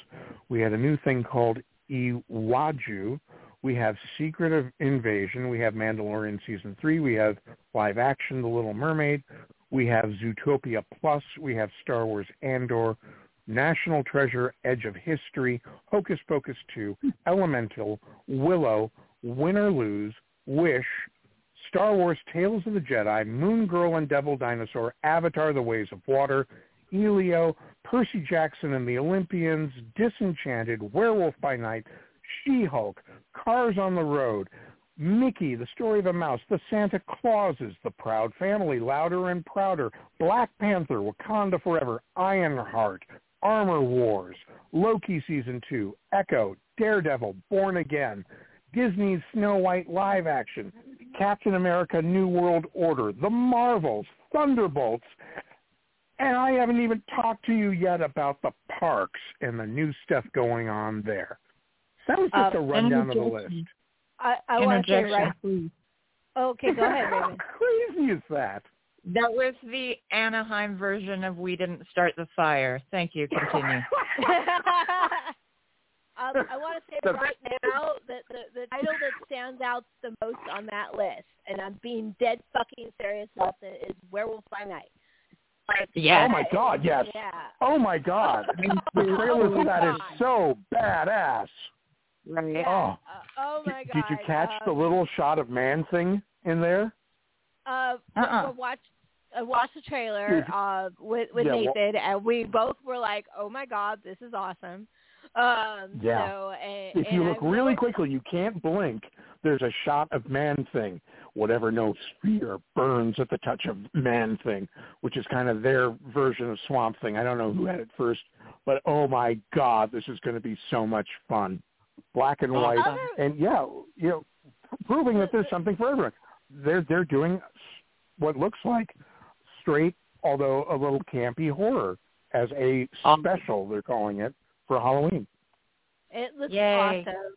We had a new thing called Iwaju. We have Secret of Invasion. We have Mandalorian season three. We have live action The Little Mermaid. We have Zootopia Plus. We have Star Wars Andor. National Treasure, Edge of History, Hocus Pocus 2, Elemental, Willow, Win or Lose, Wish, Star Wars Tales of the Jedi, Moon Girl and Devil Dinosaur, Avatar The Ways of Water, Elio, Percy Jackson and the Olympians, Disenchanted, Werewolf by Night, She-Hulk, Cars on the Road, Mickey, The Story of a Mouse, The Santa Clauses, The Proud Family, Louder and Prouder, Black Panther, Wakanda Forever, Ironheart, Armor Wars, Loki Season 2, Echo, Daredevil, Born Again, Disney's Snow White live action, Captain America New World Order, The Marvels, Thunderbolts, and I haven't even talked to you yet about the parks and the new stuff going on there. That was just Uh, a rundown of the list. I, I want to say Interjection, right. please. Okay, go ahead, How Raven. crazy is that? That was the Anaheim version of "We Didn't Start the Fire." Thank you. Continue. um, I want to say The- right now that the, the title that stands out the most on that list, and I'm being dead fucking serious about it, is Werewolf by Night. Like, Yes. Oh my God, yes. Yeah. Oh my God. The trailer for that is so badass. Right. Yeah. Oh. Uh, oh my god. Did you catch the um, little shot of man thing in there? Uh, Uh-uh. I watched I watched the trailer uh, with with Yeah, well- Nathan, and we both were like, "Oh my god, this is awesome!" Um, Yeah. So, and, If you and look I really really- quickly, you can't blink. There's a shot of man thing. Whatever no sphere burns at the touch of man thing, which is kind of their version of swamp thing. I don't know who had it first, but oh my god, this is going to be so much fun. Black and white, Other- and yeah, you know, proving that there's something for everyone. They're they're doing what looks like straight, although a little campy horror as a Um, special. They're calling it for Halloween. It looks Yay. awesome.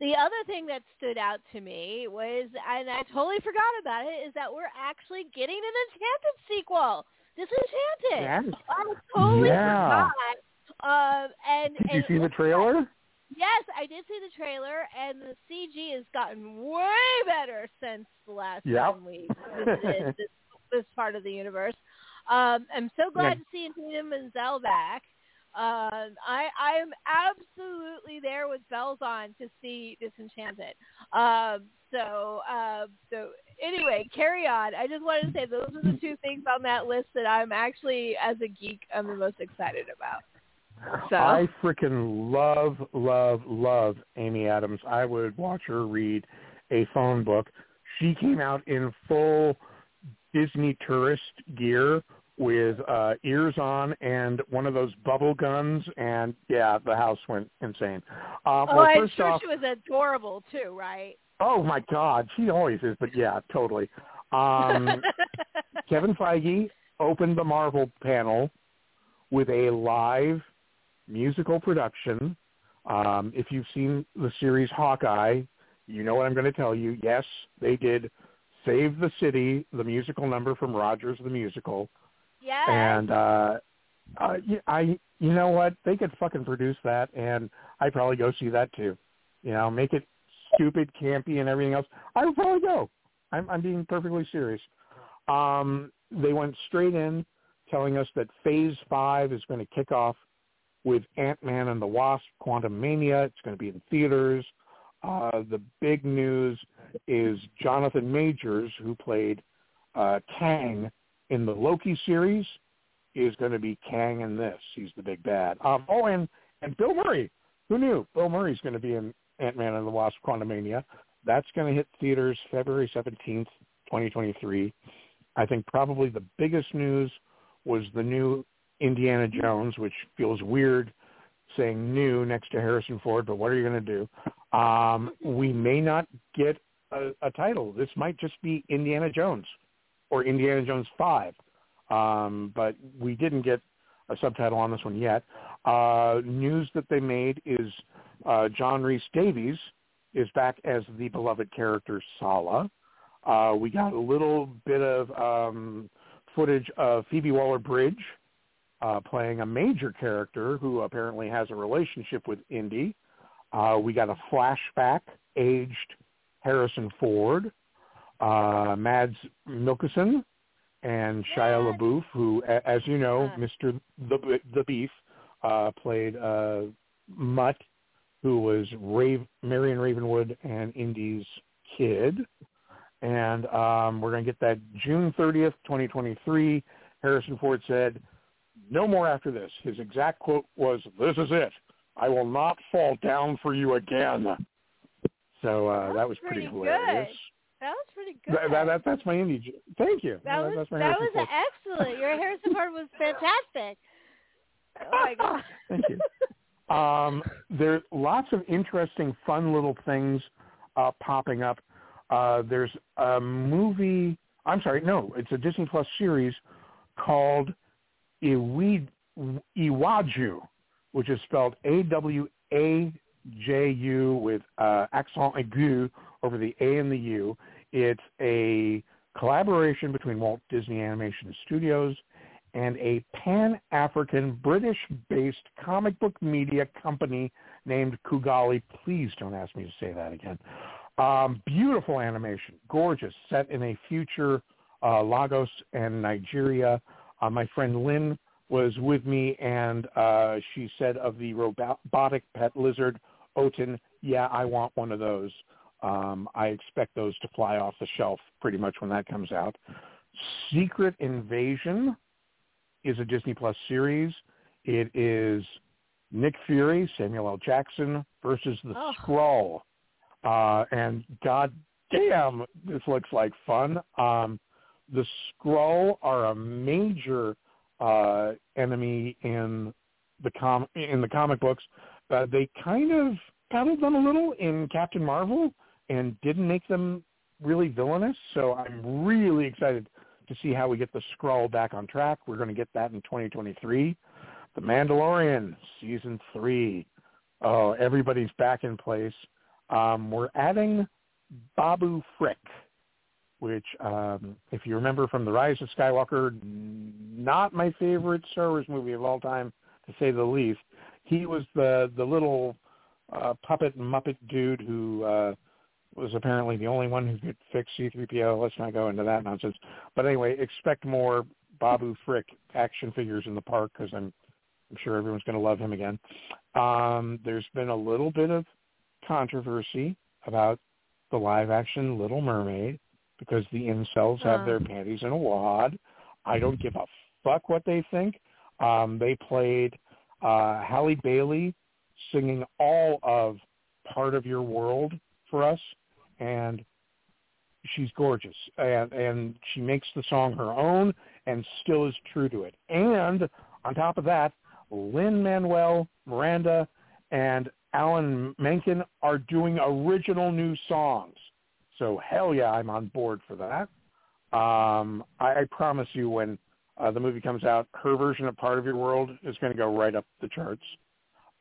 The other thing that stood out to me was, and I totally forgot about it, is that we're actually getting an Enchanted sequel. Disenchanted. Yes. I totally Yeah. forgot. Um, and Did you and see the looks trailer? Yes, I did see the trailer, and the CG has gotten way better since the last Yep. time we visited this, this part of the universe. Um, I'm so glad Yeah. to see Tatum and Zell back. Um, I I am absolutely there with bells on to see Disenchanted. Um, so uh, so anyway, carry on. I just wanted to say those are the two things on that list that I'm actually, as a geek, I'm the most excited about. So I freaking love, love, love Amy Adams. I would watch her read a phone book. She came out in full Disney tourist gear with uh ears on and one of those bubble guns and yeah, the house went insane. Uh, oh, well, I'm sure off, she was adorable too, right? oh my God, she always is, but yeah, totally. Um, Kevin Feige opened the Marvel panel with a live musical production. Um, if you've seen the series Hawkeye, you know what I'm going to tell you. Yes, they did Save the City, the musical number from Rogers the Musical. yes. And uh, uh, I, you know what? They could fucking produce that, and I'd probably go see that too. You know, make it stupid, campy, and everything else. I would probably go. I'm, I'm being perfectly serious. Um, they went straight in, telling us that Phase Five is going to kick off with Ant-Man and the Wasp: Quantumania. It's going to be in theaters. Uh, the big news is Jonathan Majors, who played uh, Kang in the Loki series, is going to be Kang in this. He's the big bad. Um, oh, and and Bill Murray. Who knew? Bill Murray's going to be in Ant-Man and the Wasp: Quantumania. That's going to hit theaters February seventeenth, twenty twenty-three. I think probably the biggest news was the new Indiana Jones, which feels weird saying new next to Harrison Ford, but what are you going to do? Um, we may not get a, a title. This might just be Indiana Jones or Indiana Jones 5. Um, but we didn't get a subtitle on this one yet. Uh, news that they made is uh, John Rhys Davies is back as the beloved character Sallah. Uh, we got a little bit of um, footage of Phoebe Waller-Bridge uh, playing a major character who apparently has a relationship with Indy. Uh, we got a flashback aged Harrison Ford, uh, Mads Mikkelsen, and Shia LaBeouf, who, as you know, Mr. The, the Beef, uh, played uh, Mutt, who was Rave, Marion Ravenwood and Indy's kid. And um, we're going to get that June 30th, 2023. Harrison Ford said, no more after this. His exact quote was, this is it. I will not fall down for you again. So uh, that was pretty, pretty hilarious. good. That was pretty good. That, that, that, that's my indie. Thank you. That was that's my that was excellent. Your Harrison Ford was fantastic. Oh my god. Thank you. Um, there lots of interesting, fun little things uh, popping up. Uh, there's a movie. I'm sorry, no, it's a Disney Plus series called Iwaju, which is spelled A W A J U with uh, accent aigu over the A and the U. It's a collaboration between Walt Disney Animation Studios and a Pan-African British-based comic book media company named Kugali. Please don't ask me to say that again. Um, beautiful animation, gorgeous, set in a future uh, Lagos and Nigeria. Uh, my friend Lynn was with me, and uh, she said of the robotic pet lizard, Otin, yeah, I want one of those. Um, I expect those to fly off the shelf pretty much when that comes out. Secret Invasion is a Disney Plus series. It is Nick Fury, Samuel L. Jackson versus the Oh. Skrull. Uh, and god damn, this looks like fun. Um, the Skrull are a major uh, enemy in the com in the comic books. Uh, they kind of battled them a little in Captain Marvel and didn't make them really villainous. So I'm really excited to see how we get the Skrull back on track. We're going to get that in 2023. The Mandalorian season three. Oh, everybody's back in place. Um, we're adding Babu Frick, which, um, if you remember from The Rise of Skywalker, not my favorite Star Wars movie of all time, to say the least. He was the the little uh, puppet Muppet dude who uh, was apparently the only one who could fix C-3PO. Let's not go into that nonsense. But anyway, expect more Babu Frick action figures in the park because I'm I'm sure everyone's going to love him again. Um, there's been a little bit of controversy about the live action Little Mermaid because the incels have their panties in a wad. I don't give a fuck what they think. Um, they played uh, Halle Bailey singing all of Part of Your World for us, and she's gorgeous. And, and she makes the song her own and still is true to it. And on top of that, Lin-Manuel Miranda and Alan Menken are doing original new songs. So hell yeah, I'm on board for that. Um, I, I promise you, when uh, the movie comes out, her version of Part of Your World is going to go right up the charts.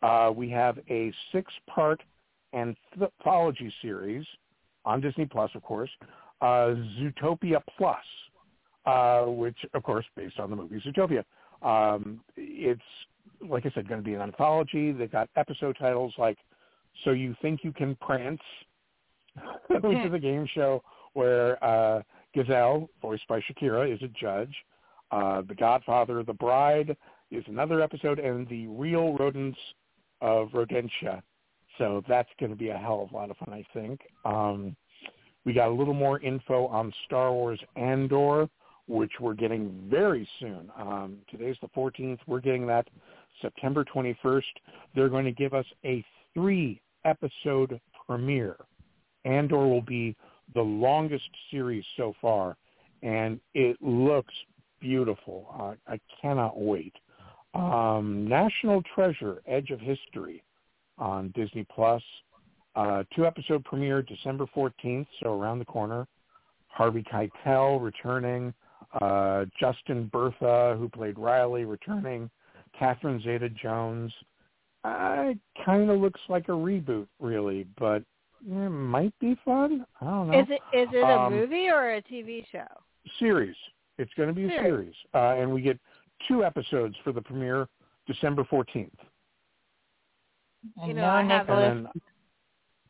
Uh, we have a six-part anthology series on Disney Plus, of course, uh, Zootopia Plus, uh, which, of course, based on the movie Zootopia. Um, it's like I said, going to be an anthology. They've got episode titles like "So You Think You Can Prance," which is a game show where uh, Gazelle, voiced by Shakira, is a judge. Uh, the Godfather, the Bride is another episode, and the Real Rodents of Rodentia. So that's going to be a hell of a lot of fun, I think. Um, we got a little more info on Star Wars Andor, which we're getting very soon. Um, today's the 14th. We're getting that September 21st. They're going to give us a three-episode premiere. Andor will be the longest series so far, and it looks beautiful. Uh, I cannot wait. Um, National Treasure: Edge of History on Disney Plus. Uh, two episode premiere December 14th, so around the corner. Harvey Keitel returning. Uh, Justin Bartha, who played Riley, returning. Catherine Zeta-Jones. Uh, kind of looks like a reboot, really, but it might be fun. I don't know. Is it is it a Um, movie or a TV show? series. It's going to be a Series. series, uh, and we get two episodes for the premiere December 14th. And You know, I have Nicholas. And then,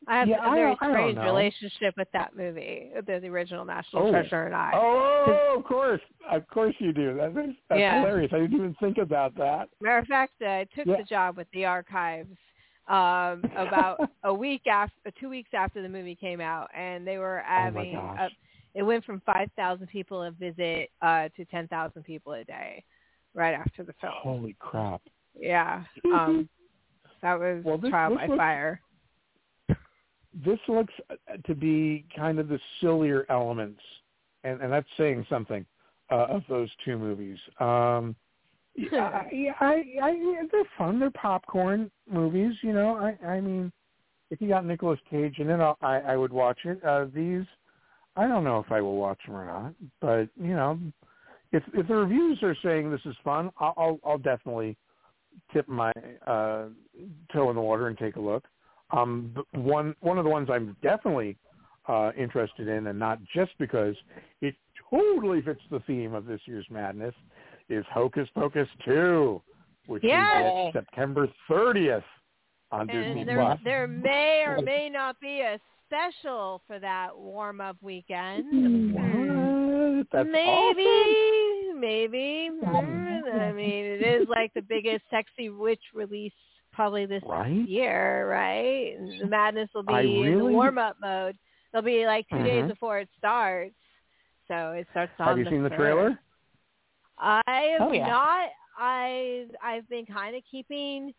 I have Yeah, a I very I strange know. relationship with that movie, the, the original National Oh. Treasure and I. oh, of course, of course you do. That is, that's Yeah. hilarious. I didn't even think about that. Matter of fact, uh, I took Yeah. the job with the archives um, about a week after, two weeks after the movie came out, and they were having. Oh a, it went from five thousand people a visit uh, to ten thousand people a day, right after the film. Holy crap! Yeah, um, that was Well, this- trial this by looks- fire. This looks uh, to be kind of the sillier elements, and, and that's saying something uh, of those two movies. Um, yeah, I, I, I, they're fun. They're popcorn movies, you know. I, I mean, if you got Nicolas Cage in it, I'll, I, I would watch it. Uh, these, I don't know if I will watch them or not, but you know, if if the reviews are saying this is fun, I'll, I'll, I'll definitely tip my uh, toe in the water and take a look. Um, one one of the ones I'm definitely uh, interested in, and not just because it totally fits the theme of this year's madness, is Hocus Pocus 2, which Yay. get September 30th on Disney And there, Plus. there may or may not be a special for that warm up weekend. What? That's maybe, awesome. maybe. I mean, it is like the biggest sexy witch release probably this Right? year, right? The madness will be I in the warm up mode. They'll be like 2 days Mhm. before it starts. So it starts on Have you the seen the trailer? I have Oh, yeah. not. I I've been kind of keeping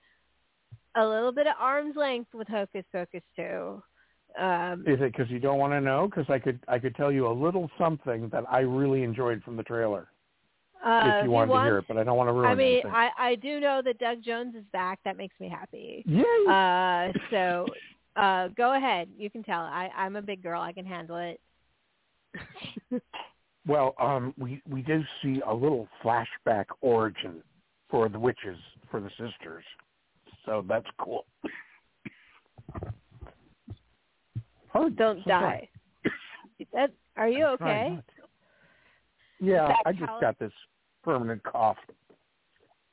a little bit of arm's length with Hocus Pocus too. Um, Is it because you don't want to know? Because I could I could tell you a little something that I really enjoyed from the trailer uh, if you wanted want, to hear it, but I don't want to ruin I mean, anything. I I do know that Doug Jones is back. That makes me happy. Yay! Uh, so uh, go ahead. You can tell. I I'm a big girl. I can handle it. Well, um, we we do see a little flashback origin for the witches for the sisters, so that's cool. Oh, Don't so die. That, are you I'm okay? Yeah, I just Cali- got this permanent cough.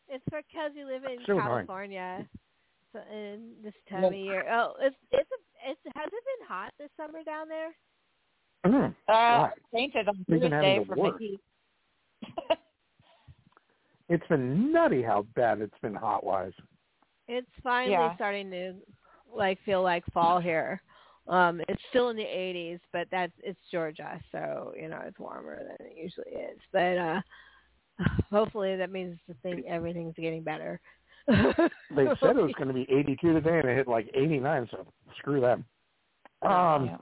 It's because you live in So. California. So in this time Well- of year. Oh, it's it's a, it's has it been hot this summer down there? Mm, Uh, right. on We've been Tuesday having the from the worst. heat. It's been nutty how bad it's been hot wise. It's finally Yeah. starting to like feel like fall here. Um, it's still in the 80s, but that's it's Georgia, so you know it's warmer than it usually is. But uh hopefully that means the thing everything's getting better. They said it was going to be 82 today, and it hit like 89. So screw them. Um,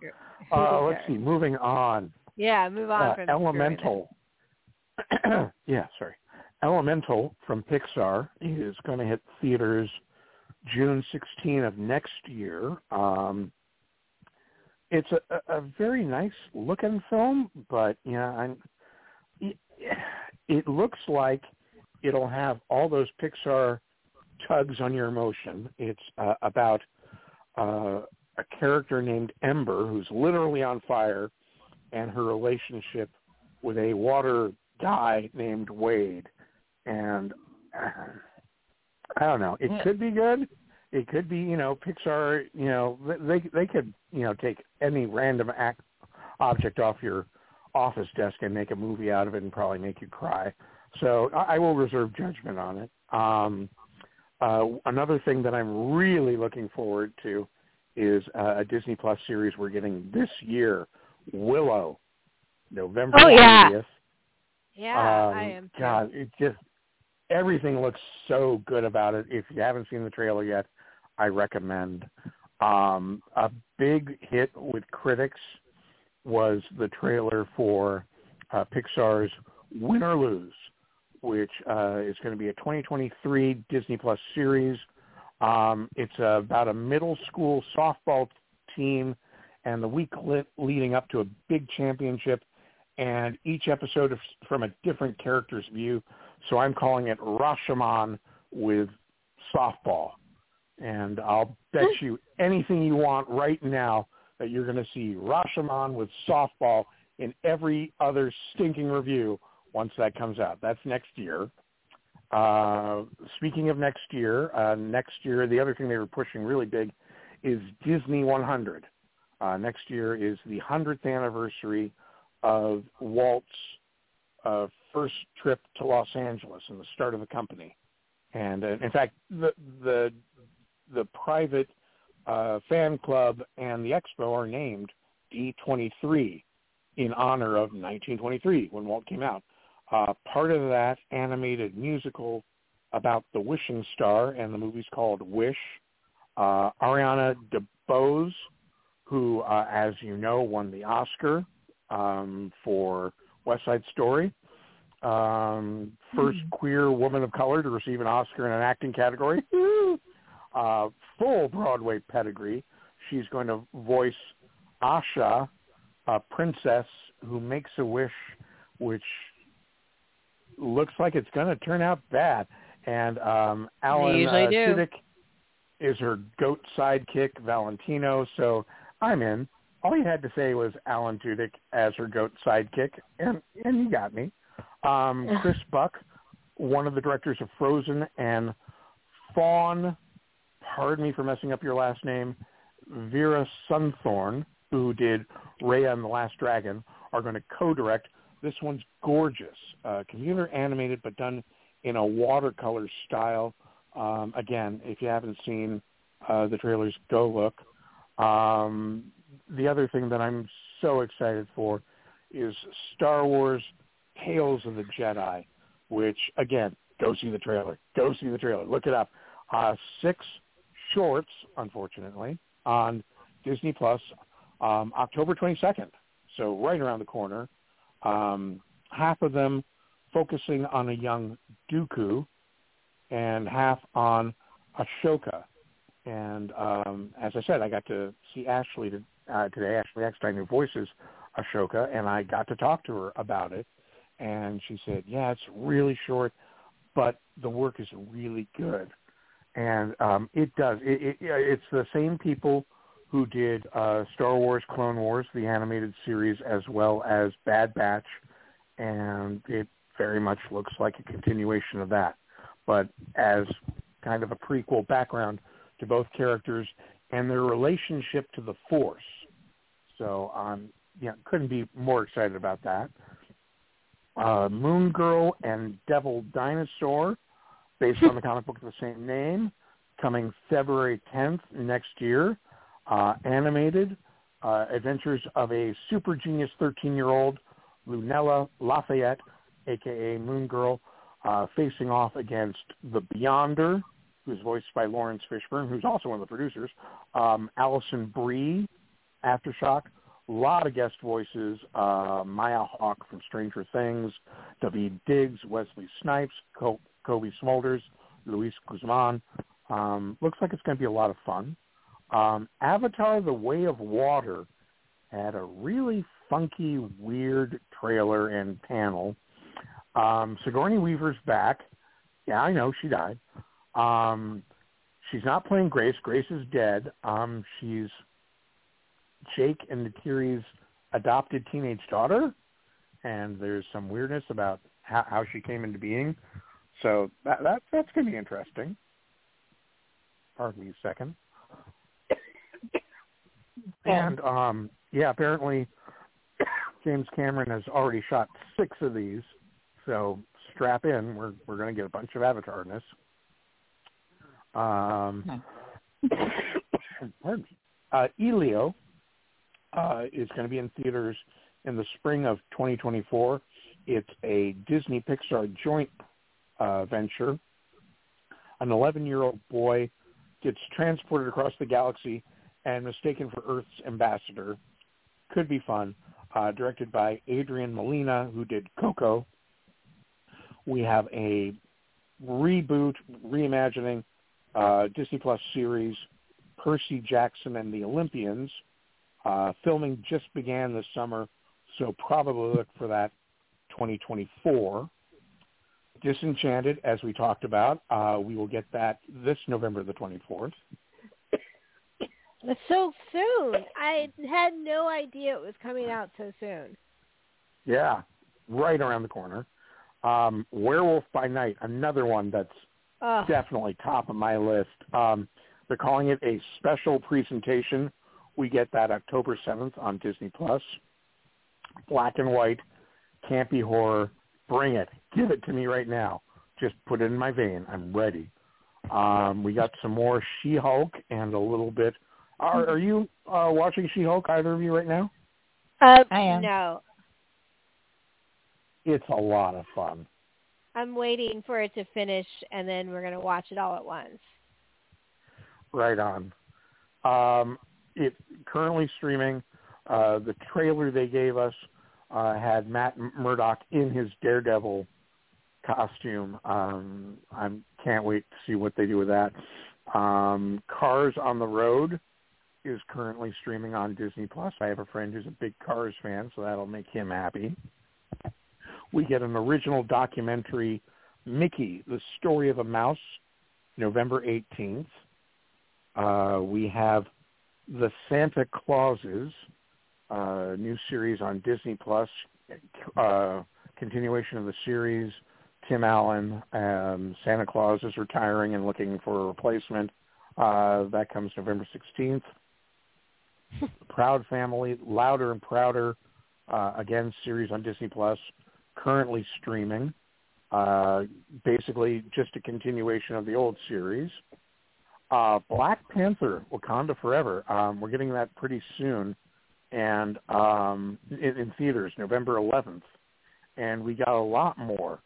uh, let's see. Moving on. Yeah, move on Uh, from Elemental. yeah, sorry. Elemental from Pixar is going to hit theaters June 16 of next year. Um, it's a, a, a very nice looking film, but yeah, I'm, it, it looks like it'll have all those Pixar tugs on your emotion. It's uh, about uh, a character named Ember who's literally on fire, and her relationship with a water guy named Wade. And uh, I don't know. It Yeah. could be good. It could be, you know, Pixar. You know, they they could, you know, take any random act, object off your office desk and make a movie out of it and probably make you cry. So I, I will reserve judgment on it. Um, uh, another thing that I'm really looking forward to is uh, a Disney Plus series we're getting this year, Willow, November Oh, yeah. 30th. Yeah, Um, I am. too. God, it just everything looks so good about it. If you haven't seen the trailer yet, I recommend. Um, a big hit with critics was the trailer for uh, Pixar's Win or Lose, which uh, is going to be a 2023 Disney Plus series. Um, it's about a middle school softball team and the week le- leading up to a big championship, and each episode is from a different character's view. So I'm calling it Rashomon with softball. And I'll bet you anything you want right now that you're going to see Rashomon with softball in every other stinking review once that comes out. That's next year. Uh, speaking of next year, uh, next year the other thing they were pushing really big is Disney 100. Uh, next year is the 100th anniversary of Walt's uh, first trip to Los Angeles and the start of the company. And uh, in fact, the the the private uh, fan club and the expo are named D23 in honor of 1923 when Walt came out. Uh, part of that animated musical about the wishing star, and the movie's called Wish. Uh, Ariana DeBose, who, uh, as you know, won the Oscar um, for West Side Story. Um, first queer woman of color to receive an Oscar in an acting category. uh, full Broadway pedigree. She's going to voice Asha, a princess who makes a wish, which looks like it's going to turn out bad. And um, Alan uh, is her goat sidekick, Valentino. So I'm in. All you had to say was Alan Tudyk as her goat sidekick, and and you got me. Um, Chris Buck, one of the directors of Frozen, and Fawn, pardon me for messing up your last name, Vera Sunthorn, who did Raya and the Last Dragon, are going to co-direct. This one's gorgeous, uh, computer animated, but done in a watercolor style. Um, again, if you haven't seen uh, the trailers, go look. Um, the other thing that I'm so excited for is Star Wars Tales of the Jedi, which again, go see the trailer. Go see the trailer. Look it up. Uh, six shorts, unfortunately, on Disney Plus, um, October 22nd. So right around the corner. Um, half of them focusing on a young Dooku, and half on Ahsoka. And um, as I said, I got to see Ashley uh, today, Ashley Eckstein, who voices Ahsoka, and I got to talk to her about it. And she said, yeah, it's really short, but the work is really good. And um, it does. It, it, it's the same people who did uh, Star Wars Clone Wars, the animated series, as well as Bad Batch, and it very much looks like a continuation of that, but as kind of a prequel background to both characters and their relationship to the Force. So I um, yeah, couldn't be more excited about that. Uh, Moon Girl and Devil Dinosaur, based on the comic book of the same name, coming February 10th next year. Uh, animated uh, adventures of a super genius 13-year-old, Lunella Lafayette, aka Moon Girl, uh, facing off against the Beyonder, who's voiced by Laurence Fishburne, who's also one of the producers, um, Alison Brie, Aftershock, a lot of guest voices, uh, Maya Hawke from Stranger Things, Daveed Diggs, Wesley Snipes, Cobie Smulders, Luis Guzman. Um, looks like it's going to be a lot of fun. Um, Avatar: The Way of Water had a really funky, weird trailer and panel. Um, Sigourney Weaver's back. Yeah, I know she died. Um, she's not playing Grace. Grace is dead. Um, she's Jake and Neytiri's adopted teenage daughter, and there's some weirdness about how, how she came into being. So that, that that's going to be interesting. Pardon me a second. And um, yeah, apparently James Cameron has already shot six of these, so strap in. We're we're going to get a bunch of Avatar in this. Um, me. Uh, Elio uh, is going to be in theaters in the spring of 2024. It's a Disney Pixar joint uh, venture. An 11-year-old boy gets transported across the galaxy and mistaken for Earth's ambassador. Could be fun. Uh, directed by Adrian Molina, who did Coco. We have a reboot, reimagining uh, Disney Plus series, Percy Jackson and the Olympians. Uh, filming just began this summer, so probably look for that 2024. Disenchanted, as we talked about, uh, we will get that this November the 24th. So soon. I had no idea it was coming out so soon. Yeah, right around the corner. Um, Werewolf by Night, another one that's definitely top of my list. Um, they're calling it a special presentation. We get that October 7th on Disney Plus. Black and white, campy horror. Bring it. Give it to me right now. Just put it in my vein. I'm ready. Um, we got some more She-Hulk and a little bit. Are, are you uh, watching She-Hulk, either of you, right now? Uh, I am. No, It's a lot of fun. I'm waiting for it to finish, and then we're gonna watch it all at once. Right on. Um, it currently streaming. Uh, the trailer they gave us uh, had Matt Murdock in his Daredevil costume. Um, I can't wait to see what they do with that. Um, Cars on the Road is currently streaming on Disney Plus. I have a friend who's a big Cars fan, so that'll make him happy. We get an original documentary, Mickey, the story of a mouse, November 18th. Uh, we have the Santa Clauses, uh, new series on Disney Plus, uh, continuation of the series. Tim Allen, um, Santa Claus is retiring and looking for a replacement. Uh, that comes November 16th. Proud Family, Louder and Prouder, uh, again, series on Disney Plus, currently streaming. Uh, basically, just a continuation of the old series. Uh, Black Panther, Wakanda Forever. Um, we're getting that pretty soon, and um, in, in theaters, November 11th. And we got a lot more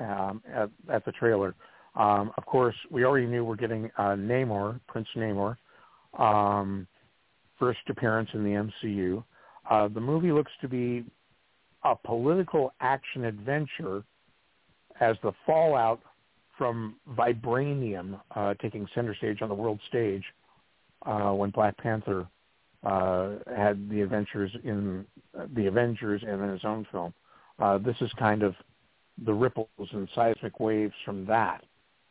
um, at, at the trailer. Um, of course, we already knew we're getting uh, Namor, Prince Namor, um, first appearance in the MCU. Uh, the movie looks to be a political action adventure as the fallout from Vibranium uh, taking center stage on the world stage uh, when Black Panther uh, had the adventures in the Avengers and in his own film. Uh, this is kind of the ripples and seismic waves from that.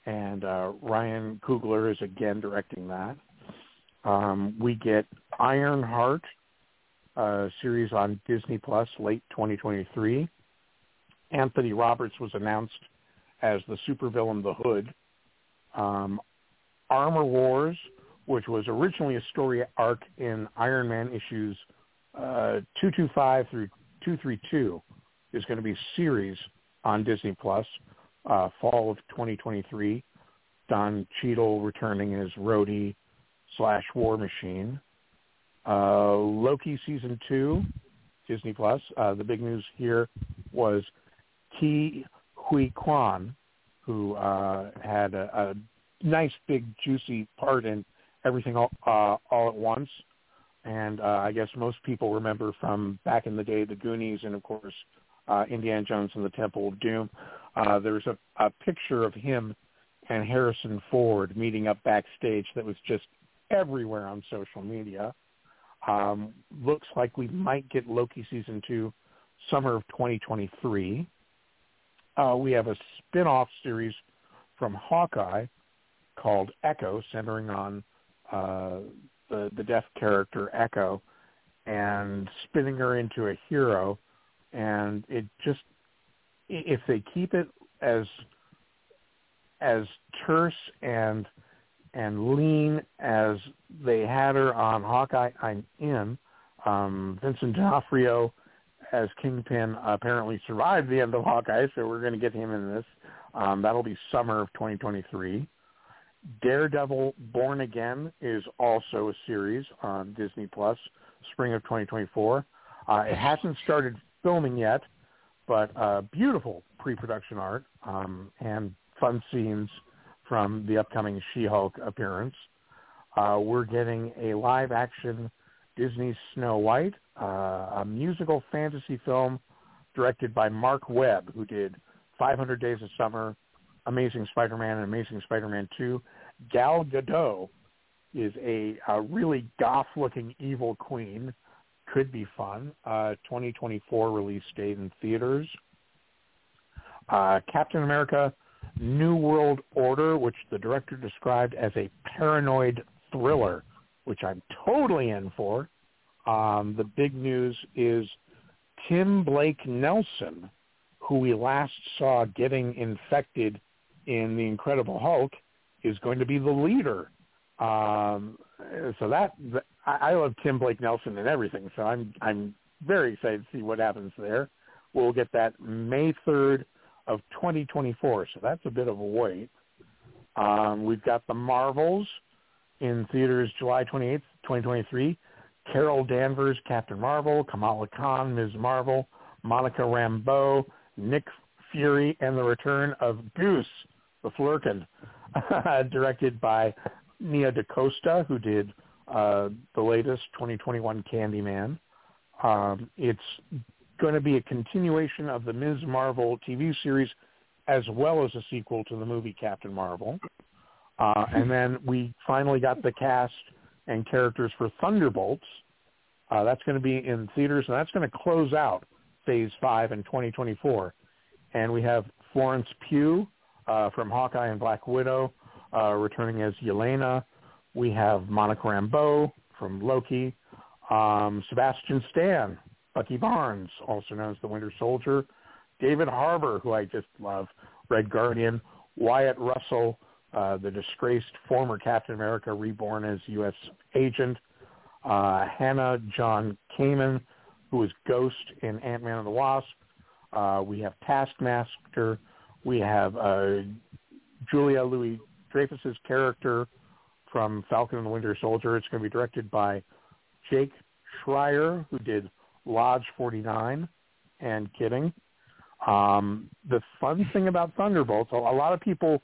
And uh, Ryan Coogler is again directing that. Um, we get Ironheart, uh, series on Disney Plus, late 2023. Anthony Roberts was announced as the supervillain The Hood. Um, Armor Wars, which was originally a story arc in Iron Man issues uh, 225 through 232, is going to be a series on Disney Plus, uh, fall of 2023. Don Cheadle returning as Rhodey slash War Machine. Uh, Loki season two, Disney Plus. Uh, the big news here was Ke Huy Quan, who uh, had a, a nice big juicy part in everything all, uh, all at once. And uh, I guess most people remember from back in the day, the Goonies, and of course, uh, Indiana Jones and the Temple of Doom. Uh, there's a, a picture of him and Harrison Ford meeting up backstage that was just everywhere on social media. Um, looks like we might get Loki season two summer of 2023. Uh, we have a spin-off series from Hawkeye called Echo, centering on uh, the the deaf character Echo, and spinning her into a hero. And it just if they keep it as as terse and and lean as they had her on Hawkeye, I'm in. Um, Vincent D'Onofrio as Kingpin apparently survived the end of Hawkeye, so we're going to get him in this. Um, that'll be summer of 2023. Daredevil Born Again is also a series on Disney Plus, spring of 2024. Uh, it hasn't started filming yet, but uh, beautiful pre-production art um, and fun scenes from the upcoming She-Hulk appearance. Uh, we're getting a live-action Disney Snow White, uh, a musical fantasy film directed by Marc Webb, who did 500 Days of Summer, Amazing Spider-Man, and Amazing Spider-Man 2. Gal Gadot is a, a really goth-looking evil queen. Could be fun. Uh, 2024 release date in theaters. Uh, Captain America New World Order, which the director described as a paranoid thriller, which I'm totally in for. Um, the big news is Tim Blake Nelson, who we last saw getting infected in The Incredible Hulk, is going to be the leader. Um, so that I, I love Tim Blake Nelson and everything. So I'm I'm very excited to see what happens there. We'll get that May third of 2024. So that's a bit of a wait. Um, we've got the Marvels in theaters July 28th, 2023. Carol Danvers, Captain Marvel, Kamala Khan, Ms. Marvel, Monica Rambeau, Nick Fury, and the return of Goose, the Flerken, directed by Nia DaCosta, who did uh, the latest 2021 Candyman. Um, it's going to be a continuation of the Ms. Marvel TV series as well as a sequel to the movie Captain Marvel. Uh, and then we finally got the cast and characters for Thunderbolts. Uh, that's going to be in theaters, and that's going to close out Phase 5 in 2024. And we have Florence Pugh uh, from Hawkeye and Black Widow uh, returning as Yelena. We have Monica Rambeau from Loki. Um, Sebastian Stan Bucky Barnes, also known as the Winter Soldier, David Harbour, who I just love, Red Guardian, Wyatt Russell, uh, the disgraced former Captain America reborn as U.S. agent, uh, Hannah John Kamen, who is Ghost in Ant-Man and the Wasp. Uh, we have Taskmaster. We have uh, Julia Louis-Dreyfus's character from Falcon and the Winter Soldier. It's going to be directed by Jake Schreier, who did Lodge 49 and kidding. Um, the fun thing about Thunderbolts, a, lot of people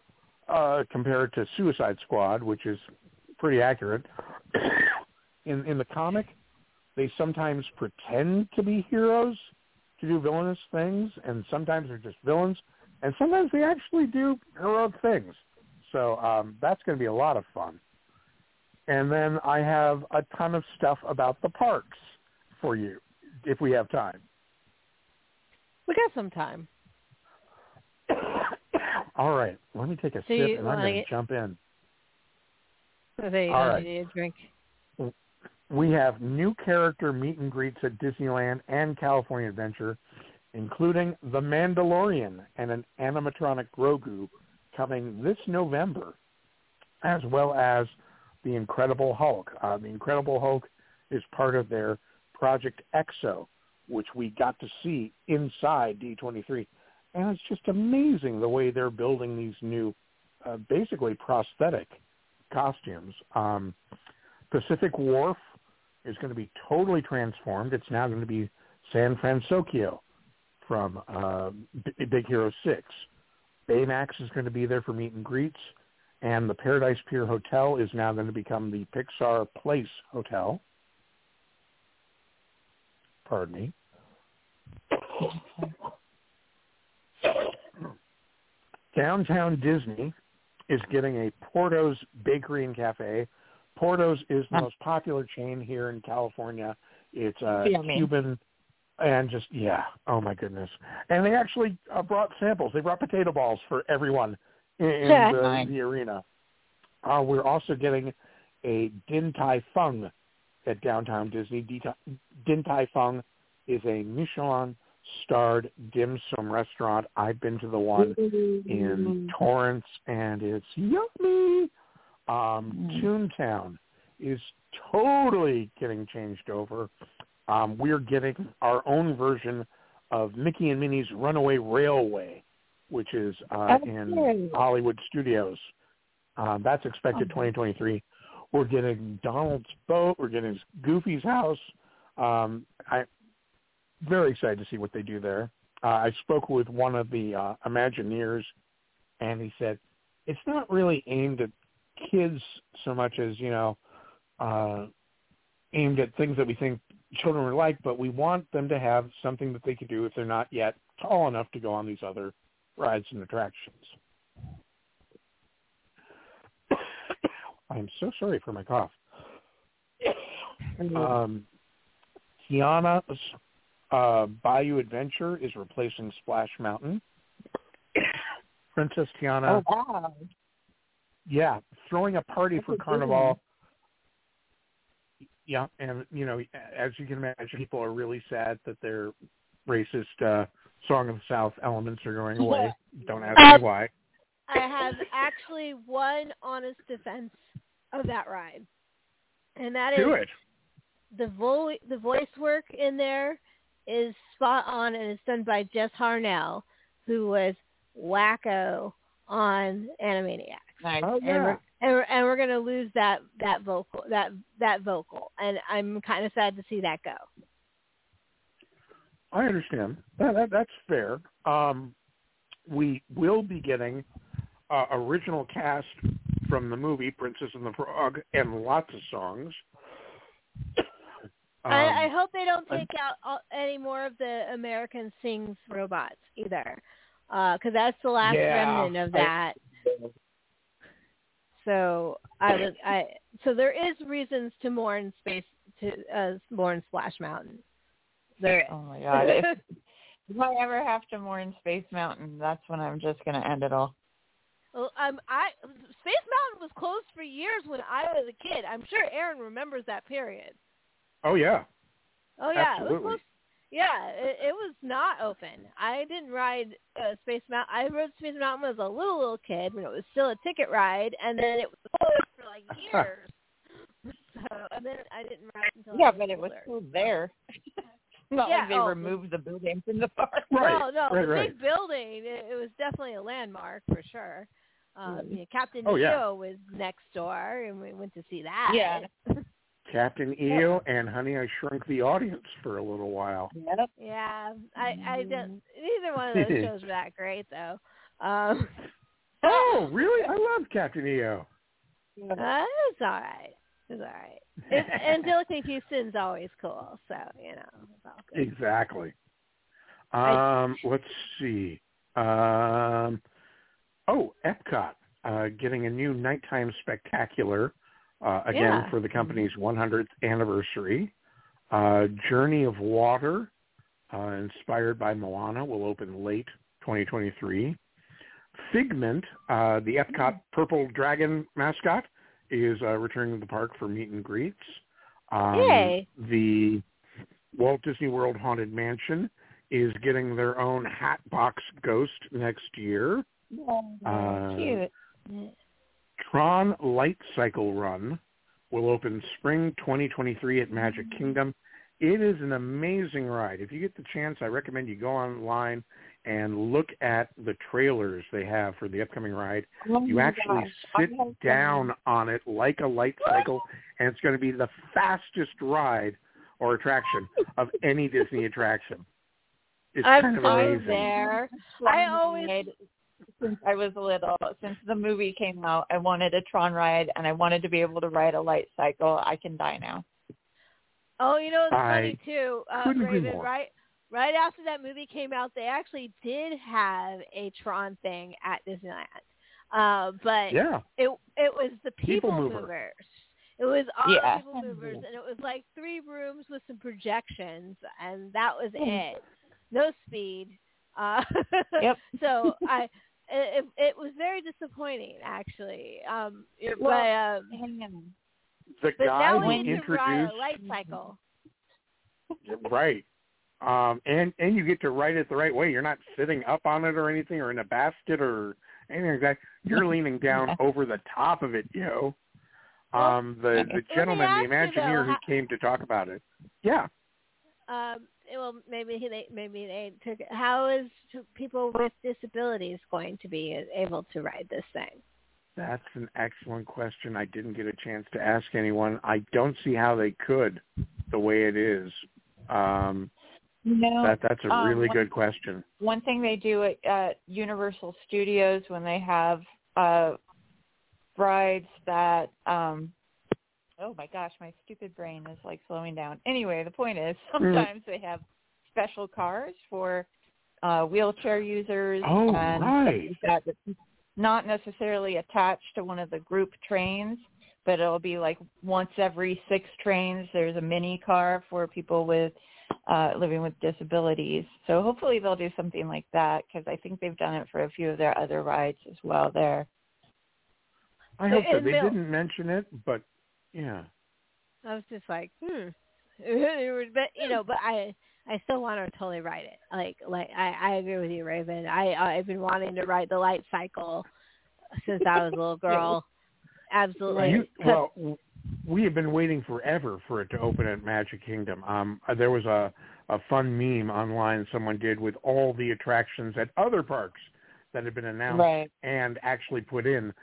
uh, compare it to Suicide Squad, which is pretty accurate. in in the comic, they sometimes pretend to be heroes to do villainous things, and sometimes they're just villains, and sometimes they actually do heroic things. So um, that's going to be a lot of fun. And then I have a ton of stuff about the parks for you if we have time. We got some time. All right. Let me take a So sip and I'm going to jump in. So they All uh, need a drink. We have new character meet and greets at Disneyland and California Adventure, including The Mandalorian and an animatronic Grogu coming this November, as well as The Incredible Hulk. Uh, the Incredible Hulk is part of their Project EXO, which we got to see inside D23. And it's just amazing the way they're building these new, uh, basically prosthetic costumes. Um, Pacific Wharf is going to be totally transformed. It's now going to be San Francisco from uh, Big Hero 6. Baymax is going to be there for meet and greets. And the Paradise Pier Hotel is now going to become the Pixar Place Hotel. Pardon me. Downtown Disney is getting a Porto's Bakery and Cafe. Porto's is the most popular chain here in California. It's uh, Yummy. Cuban and just yeah, oh my goodness! And they actually uh, brought samples. They brought potato balls for everyone in, in Yeah. the, the arena. Uh, we're also getting a Din Tai Fung at Downtown Disney. Di- Din Tai Fung is a Michelin-starred dim sum restaurant. I've been to the one in Torrance, and it's yummy. Um, Toontown is totally getting changed over. Um, we're getting our own version of Mickey and Minnie's Runaway Railway, which is uh, in Hollywood Studios. Um, that's expected 2023. We're getting Donald's boat. We're getting Goofy's house. Um, I very excited to see what they do there. Uh, I spoke with one of the uh, Imagineers, and he said it's not really aimed at kids so much as you know uh, aimed at things that we think children would like, but we want them to have something that they can do if they're not yet tall enough to go on these other rides and attractions. I'm so sorry for my cough. Um, Tiana's uh, Bayou Adventure is replacing Splash Mountain. Princess Tiana, Oh wow. yeah, throwing a party for a Carnival. Yeah, and you know, as you can imagine, people are really sad that their racist uh, Song of the South elements are going away. Don't ask me why. I have actually one honest defense of that ride, and that is Do it. the vo- the voice work in there is spot on, and it's done by Jess Harnell, who was Wakko on Animaniacs. Nice. Oh and we're, yeah. and we're, and we're gonna lose that that vocal that that vocal, and I'm kind of sad to see that go. I understand. That, that, that's fair. Um, we will be getting uh, original cast from the movie Princess and the Frog and lots of songs. I, I Um, hope they don't I'm- take out all, any more of the America Sings robots either, because that's the last Yeah, remnant of I- that. So I was I so there is reasons to mourn space to uh, mourn Splash Mountain. There Oh my god. If, if I ever have to mourn Space Mountain, that's when I'm just gonna end it all. Well, um, I Space Mountain was closed for years when I was a kid. I'm sure Aaron remembers that period. oh yeah. Oh yeah, it was Absolutely. closed. Yeah, it, it was not open. I didn't ride uh, Space Mountain. I rode Space Mountain when I was a little little kid when it was still a ticket ride, and then it was closed for like years. so and then I didn't ride until Yeah, I but it was still there. Not Yeah, like they oh, removed the building from the park. Right, no, no, right, the right. big building. It, it was definitely a landmark for sure. Um, you know, Captain Oh, yeah. Neo was next door, and we went to see that. Yeah. Captain EO and Honey, I Shrunk the Audience for a little while. Yep. Yeah, I I don't. Neither one of those shows were that great though. Um, Oh, really? I love Captain EO. uh, it's all right. It's all right. It's, Anjelica Huston's always cool, so you know it's all good. Exactly. Um, let's see. Um, oh, Epcot uh, getting a new nighttime spectacular uh, again Yeah. for the company's 100th anniversary. Uh, Journey of Water, uh, inspired by Moana, will open late 2023. Figment, uh, the Epcot Purple Dragon mascot, is uh, returning to the park for meet and greets. Um, Yay. The Walt Disney World Haunted Mansion is getting their own Hatbox Ghost next year. Uh, Cute. Tron Light Cycle Run will open spring 2023 at Magic Kingdom. It is an amazing ride. If you get the chance, I recommend you go online and look at the trailers they have for the upcoming ride. Oh You actually gosh. sit I have down on it like a light cycle, and it's going to be the fastest ride or attraction of any Disney attraction. It's I'm kind of so amazing. there. I always ride since I was little, since the movie came out, I wanted a Tron ride and I wanted to be able to ride a light cycle. I can die now. Oh, you know, it's funny too. Uh, Raven, right, right after that movie came out, they actually did have a Tron thing at Disneyland. Uh, but Yeah. it it was the People people, mover. movers. It was all Yeah. people movers, and it was like three rooms with some projections, and that was it. No speed. Uh, Yep. so I, it, it was very disappointing, actually. Um, it- Well, but um, Hang on. The but guy now who we get to ride introduced a light cycle. Right. Um, and and you get to ride it the right way. You're not sitting up on it or anything, or in a basket or anything like that. You're leaning down over the top of it, yo. Um, the the gentleman, ask the you, Imagineer though, who came to talk about it. Yeah. Um, well, maybe he- they maybe they took. it. How is people with disabilities going to be able to ride this thing? That's an excellent question. I didn't get a chance to ask anyone. I don't see how they could, the way it is. Um, You know, that that's a um, really one- good question. one thing they do at, at Universal Studios when they have uh rides that um oh my gosh, my stupid brain is like slowing down. Anyway, the point is sometimes they have special cars for uh, wheelchair users Oh, and right. that. Not necessarily attached to one of the group trains, but it'll be like once every six trains. There's a mini car for people with uh, living with disabilities. So hopefully they'll do something like that because I think they've done it for a few of their other rides as well. There. I hope so. They didn't mention it, but yeah. I was just like, hmm. but you know, but I I still want to totally ride it. Like like I I agree with you, Raven. I I've been wanting to ride the light cycle since I was a little girl. Absolutely. You, well, we have been waiting forever for it to open at Magic Kingdom. Um, uh, there was a a fun meme online someone did with all the attractions at other parks that had been announced Right. and actually put in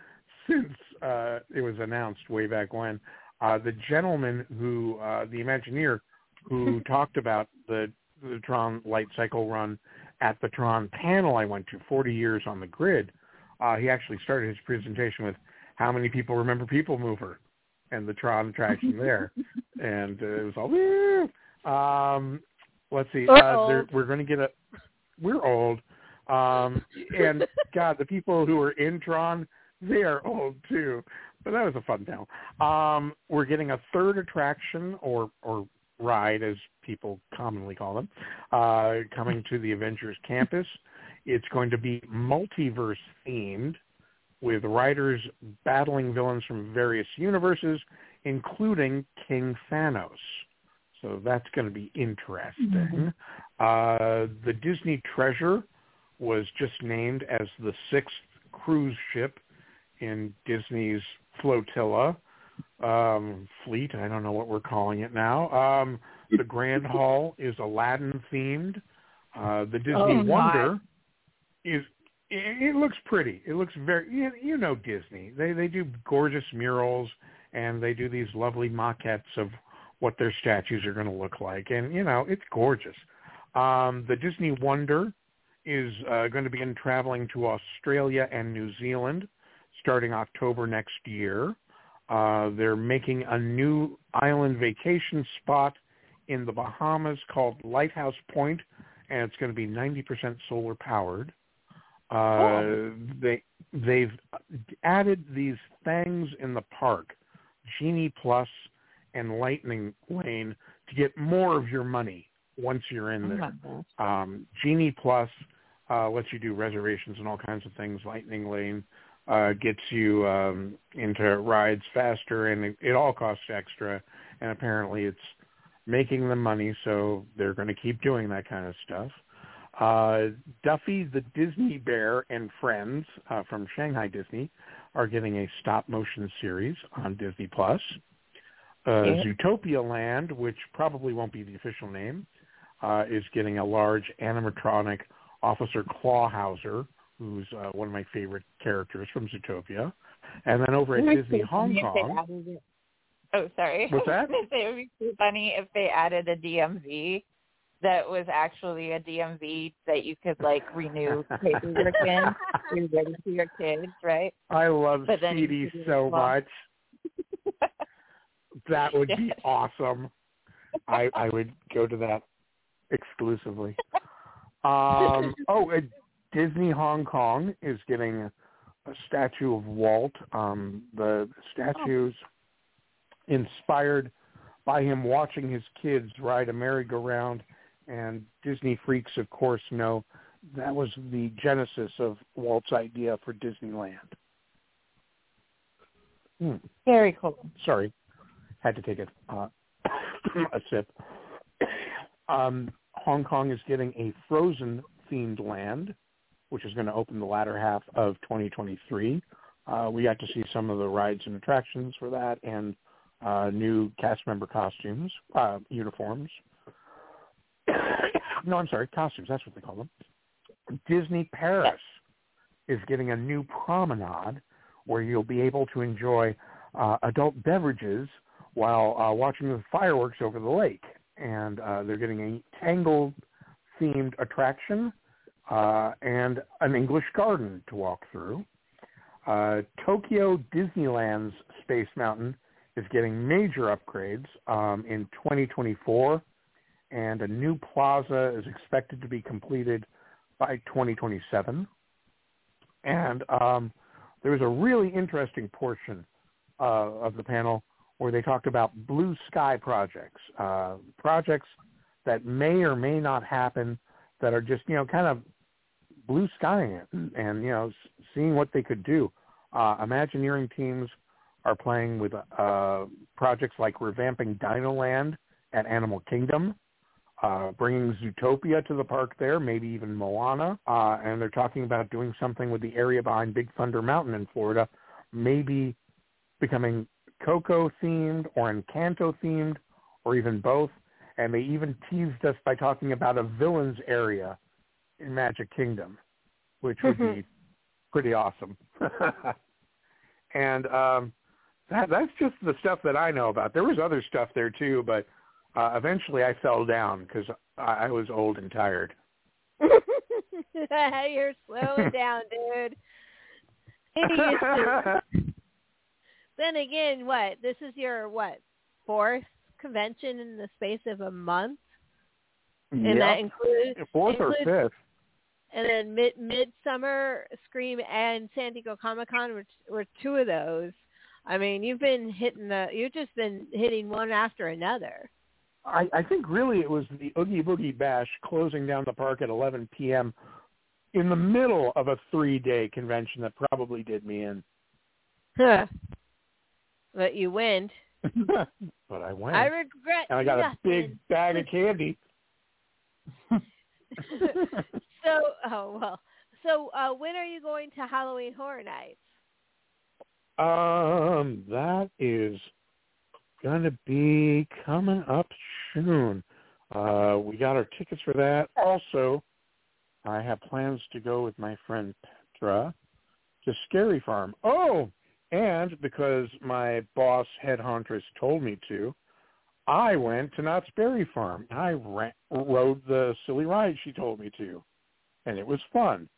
since uh, it was announced way back when. Uh, the gentleman who, uh, the Imagineer, who talked about the the Tron Light Cycle run at the Tron panel I went to, 40 years on the grid. Uh, he actually started his presentation with how many people remember People Mover and the Tron attraction there, and uh, it was all woo. Um, let's see, We're uh, there- we're going to get a. We're old, um, and God, the people who are in Tron, they are old too. But that was a fun panel. Um, we're getting a third attraction or or ride, as people commonly call them, uh, coming to the Avengers campus. It's going to be multiverse themed, with riders battling villains from various universes, including King Thanos. So that's going to be interesting. Uh, the Disney Treasure was just named as the sixth cruise ship in Disney's flotilla um, fleet. I don't know what we're calling it now. Um, the Grand Hall is Aladdin themed. Uh, the Disney Oh. Wonder is it, it looks pretty. It looks very you, you know Disney. They they do gorgeous murals and they do these lovely maquettes of what their statues are going to look like, and you know it's gorgeous. Um, the Disney Wonder is uh, going to begin traveling to Australia and New Zealand starting October next year. Uh, they're making a new island vacation spot in the Bahamas called Lighthouse Point, and it's going to be 90% solar powered. Uh, They they've added these things in the park, Genie Plus and Lightning Lane, to get more of your money once you're in Oh there. Um, Genie Plus uh, lets you do reservations and all kinds of things. Lightning Lane uh, gets you um, into rides faster, and it, it all costs extra. And apparently, it's making them money, so they're going to keep doing that kind of stuff. Uh, Duffy the Disney Bear and Friends uh, from Shanghai Disney are getting a stop motion series on Disney Plus. Uh, Yeah. Zootopia Land, which probably won't be the official name, uh, is getting a large animatronic Officer Clawhauser, who's uh, one of my favorite characters from Zootopia. And then over at would Disney Hong funny if they Kong, Oh, sorry. What's that? it would be so funny if they added a DMV that was actually a DMV that you could like renew paperwork in. You're ready for your kids, right? I love But CD so much. That would be awesome. I I would go to that exclusively. Um, oh, uh, Disney Hong Kong is getting a statue of Walt. Um, the statue's inspired by him watching his kids ride a merry-go-round, and Disney freaks, of course, know that was the genesis of Walt's idea for Disneyland. Hmm, Very cool. sorry, had to take a uh, a sip. Um, Hong Kong is getting a Frozen themed land, which is going to open the latter half of 2023. Uh, we got to see some of the rides and attractions for that, and uh, new cast member costumes, uh, uniforms. no, I'm sorry, costumes. That's what they call them. Disney Paris is getting a new promenade where you'll be able to enjoy uh, adult beverages while uh, watching the fireworks over the lake. And uh, they're getting a Tangled themed attraction uh, and an English garden to walk through. Uh, Tokyo Disneyland's Space Mountain is getting major upgrades um, in 2024, and a new plaza is expected to be completed by 2027. And um, there was a really interesting portion uh, of the panel where they talked about blue sky projects, uh, projects that may or may not happen that are just, you know, kind of blue skying and, and you know, seeing what they could do. Uh, Imagineering teams are playing with uh, projects like revamping Dino Land at Animal Kingdom, uh, bringing Zootopia to the park there, maybe even Moana, uh, and they're talking about doing something with the area behind Big Thunder Mountain in Florida, maybe becoming Coco themed or Encanto themed, or even both. And they even teased us by talking about a villains area in Magic Kingdom, which would be pretty awesome. and um, that, that's just the stuff that I know about. There was other stuff there too, but uh, eventually I fell down because I, I was old and tired. You're slowing down, dude. Getting used to it. then again, what? This is your what fourth convention in the space of a month, and Yep. that includes Fourth or fifth. And then mid midsummer scream and san diego comic con were, were two of those i mean you've been hitting the you've just been hitting one after another I, I think really it was the Oogie Boogie Bash closing down the park at 11 p.m. in the middle of a three-day convention that probably did me in. Huh. but you went but I went. i regret and I got nothing. a big bag of candy. so oh well so uh when are you going to halloween horror nights Um, that is gonna be coming up soon. Uh, we got our tickets for that. Also, I have plans to go with my friend Petra to Scary Farm. Oh, and because my boss head huntress told me to, I went to Knott's Berry Farm. I ran, rode the silly ride she told me to, and it was fun.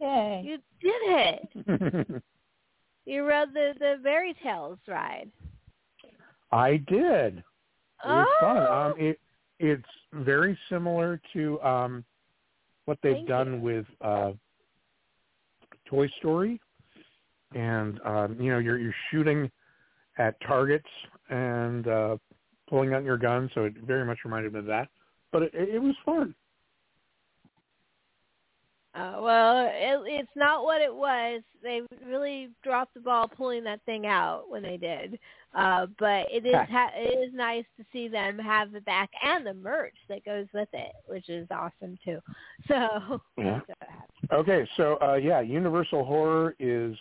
Yay. you did it you rode the the fairy tales ride I did. It was fun. Oh. Um, it it's very similar to um, what they've Thank done you. with uh, Toy Story, and um, you know you're you're shooting at targets and uh, pulling out your gun, so it very much reminded me of that. But it, it was fun. Uh, well, it, it's not what it was. They really dropped the ball pulling that thing out when they did. Uh, but it is ha- it is nice to see them have the back and the merch that goes with it, which is awesome too. So Yeah. Okay, so uh, yeah, Universal Horror is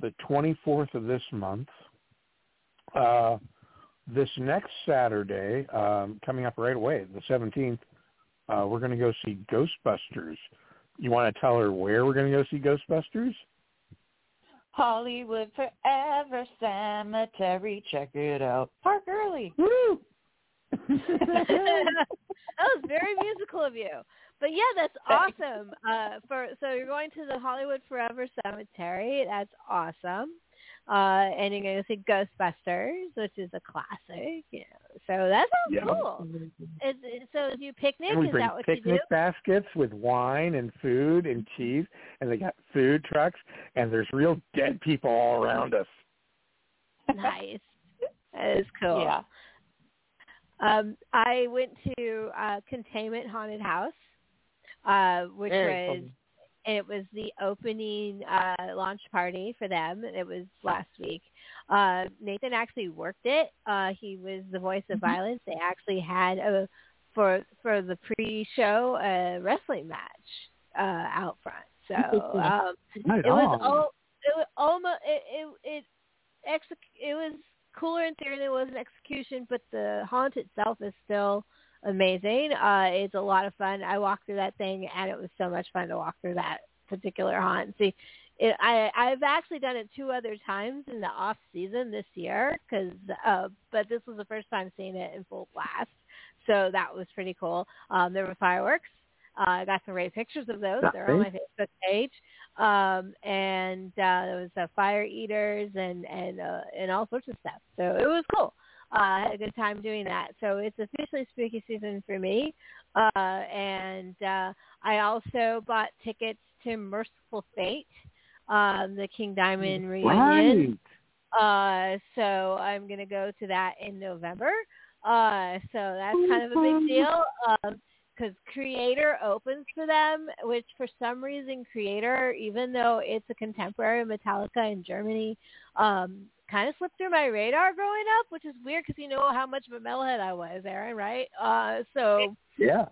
the 24th of this month. Uh, this next Saturday, um, coming up right away, the 17th, uh, we're going to go see Ghostbusters. You want to tell her where we're going to go see Ghostbusters? Hollywood Forever Cemetery. Check it out. Park early. Woo! that was very musical of you. But yeah, that's awesome. Uh, for so you're going to the Hollywood Forever Cemetery. That's awesome. Uh, and you're going to see Ghostbusters, which is a classic. You know, so that sounds Yeah. cool. Is, is, so do you picnic? And we is bring that what you do? picnic baskets with wine and food and cheese, and they got food trucks, and there's real dead people all around us. nice. That is cool. Yeah. Um, I went to uh, Containment Haunted House, uh, which Very was. And it was the opening uh, launch party for them. It was last week. Uh, Nathan actually worked it. Uh, he was the voice of Mm-hmm. violence. They actually had a for for the pre-show a wrestling match uh, out front. So um, it was all it was almost it it it, exec- it was cooler in theory than it was in execution, but the haunt itself is still amazing. Uh, it's a lot of fun. I walked through that thing, and it was so much fun to walk through that particular haunt. See, it, I I've actually done it two other times in the off season this year, because uh, but this was the first time seeing it in full blast. So that was pretty cool. Um, there were fireworks. Uh, I got some great pictures of those. They're on my Facebook page. Um, and uh, there was uh, fire eaters and and uh, and all sorts of stuff. So it was cool. Uh, had a good time doing that. So it's officially spooky season for me. Uh, and uh, I also bought tickets to Mercyful Fate, um, the King Diamond reunion. Uh, so I'm going to go to that in November. Uh, so that's kind of a big deal. Um, because Kreator opens for them, which for some reason Kreator, even though it's a contemporary Metallica in Germany, um, kind of slipped through my radar growing up, which is weird because you know how much of a metalhead I was, Aaron, right? Uh, so Yeah.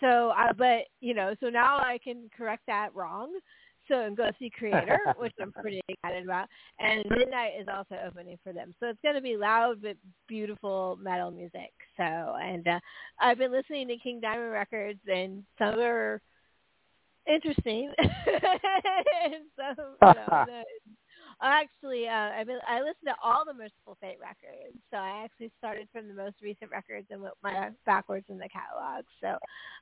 so, uh, but you know, so now I can correct that wrong. So and go see Kreator, which I'm pretty excited about. And Midnight is also opening for them, so it's going to be loud but beautiful metal music. So, and uh, I've been listening to King Diamond records, and some are interesting. and some, you know, actually, uh, I've been I listened to all the Mercyful Fate records, so I actually started from the most recent records and went my backwards in the catalog. So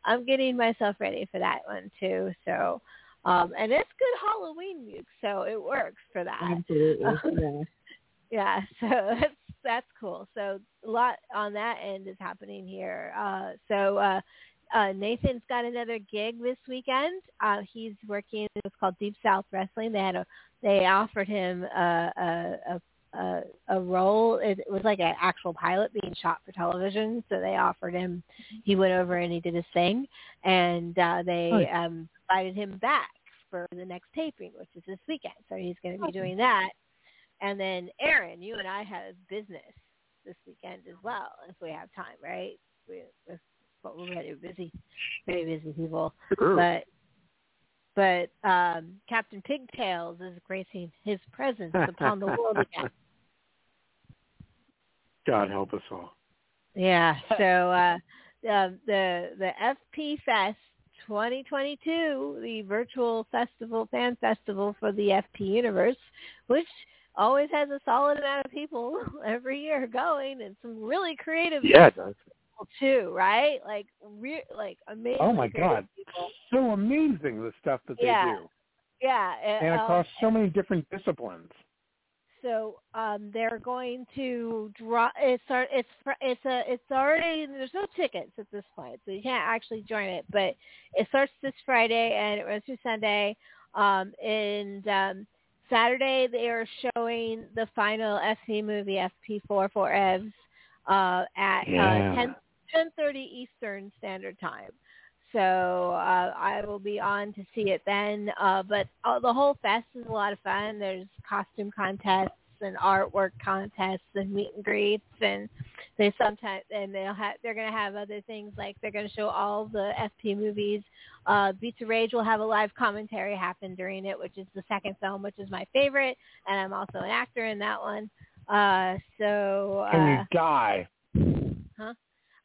I'm getting myself ready for that one too. So, um, and it's good Halloween music, so it works for that. Absolutely. yeah, so that's that's cool. So a lot on that end is happening here. Uh, so uh, uh, Nathan's got another gig this weekend. Uh, he's working. It's called Deep South Wrestling. They had a they offered him a a a, a, a role. It, it was like an actual pilot being shot for television. So they offered him. He went over and he did his thing, and uh, they Nice. um, invited him back for the next taping, which is this weekend. So he's going to be doing that. And then Aaron, you and I have business this weekend as well, if we have time, right? We, with what we're very busy, very busy people. Sure. But but um, Captain Pigtails is gracing his presence upon the world again. God help us all. Yeah. So uh, uh, the the FP Fest 2022, the virtual festival, fan festival for the FP universe, which always has a solid amount of people every year going, and some really creative Yeah, it does. People too, right? Like re- like amazing. Oh my God. people. So amazing the stuff that they do. Yeah, And uh, across so many different disciplines. So um, they're going to draw. It's it's it's a it's already there's no tickets at this point, so you can't actually join it. But it starts this Friday and it runs through Sunday. Um, and um, Saturday they are showing the final SP movie FP4 for Evs uh, at Yeah. uh, 10 10:30 Eastern Standard Time. So uh, I will be on to see it then. Uh, but uh, the whole fest is a lot of fun. There's costume contests and artwork contests and meet and greets, and they sometimes and they'll have they're going to have other things like they're going to show all the FP movies. Uh, Beats of Rage will have a live commentary happen during it, which is the second film, which is my favorite, and I'm also an actor in that one. Uh, so Can uh, you die? huh?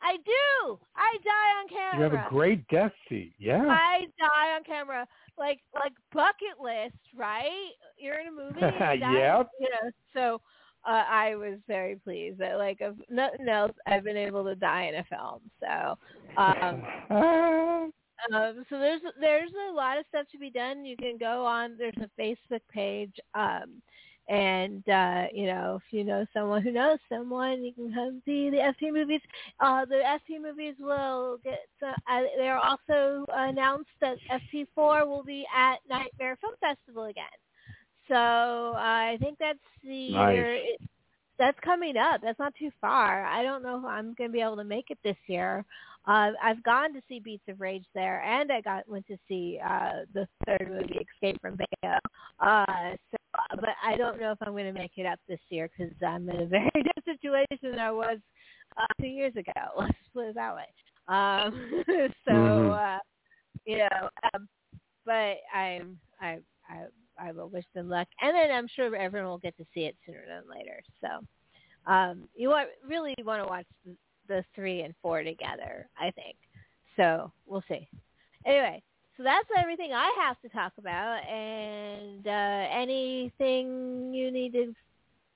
I do. I die on camera. You have a great death seat. Yeah. I die on camera, like like bucket list, right? You're in a movie. you Yep. You know, so uh, I was very pleased that, like, if nothing else, I've been able to die in a film. So, um, um, so there's there's a lot of stuff to be done. You can go on. There's a Facebook page. Um, and uh, you know, if you know someone who knows someone, you can come see the FP movies. Uh, the FP movies will get. Uh, they're also announced that FP4 will be at Nightmare Film Festival again. So uh, I think that's the Nice. year. It, that's coming up. That's not too far. I don't know if I'm going to be able to make it this year. Uh, I've gone to see Beats of Rage there, and I got went to see uh, the third movie, Escape from Vegas. Uh, but I don't know if I'm going to make it up this year because I'm in a very different situation than I was uh, two years ago. Let's put it that way. Um, so, Mhm. uh, you know, um, but I'm I I I will wish them luck, and then I'm sure everyone will get to see it sooner than later. So, um, you want really want to watch the, the three and four together, I think. So we'll see. Anyway, so that's everything I have to talk about. And uh, anything you need to,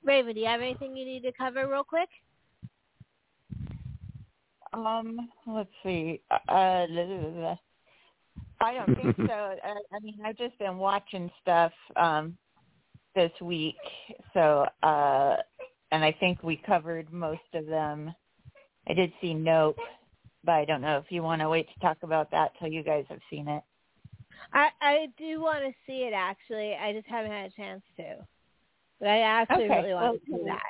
Raven, do you have anything you need to cover real quick? Um, let's see. Uh, I don't think so. I, I mean, I've just been watching stuff um, this week, so uh, and I think we covered most of them. I did see Nope, but I don't know if you want to wait to talk about that till you guys have seen it. I I do want to see it actually. I just haven't had a chance to. But I actually Okay, really want to see that.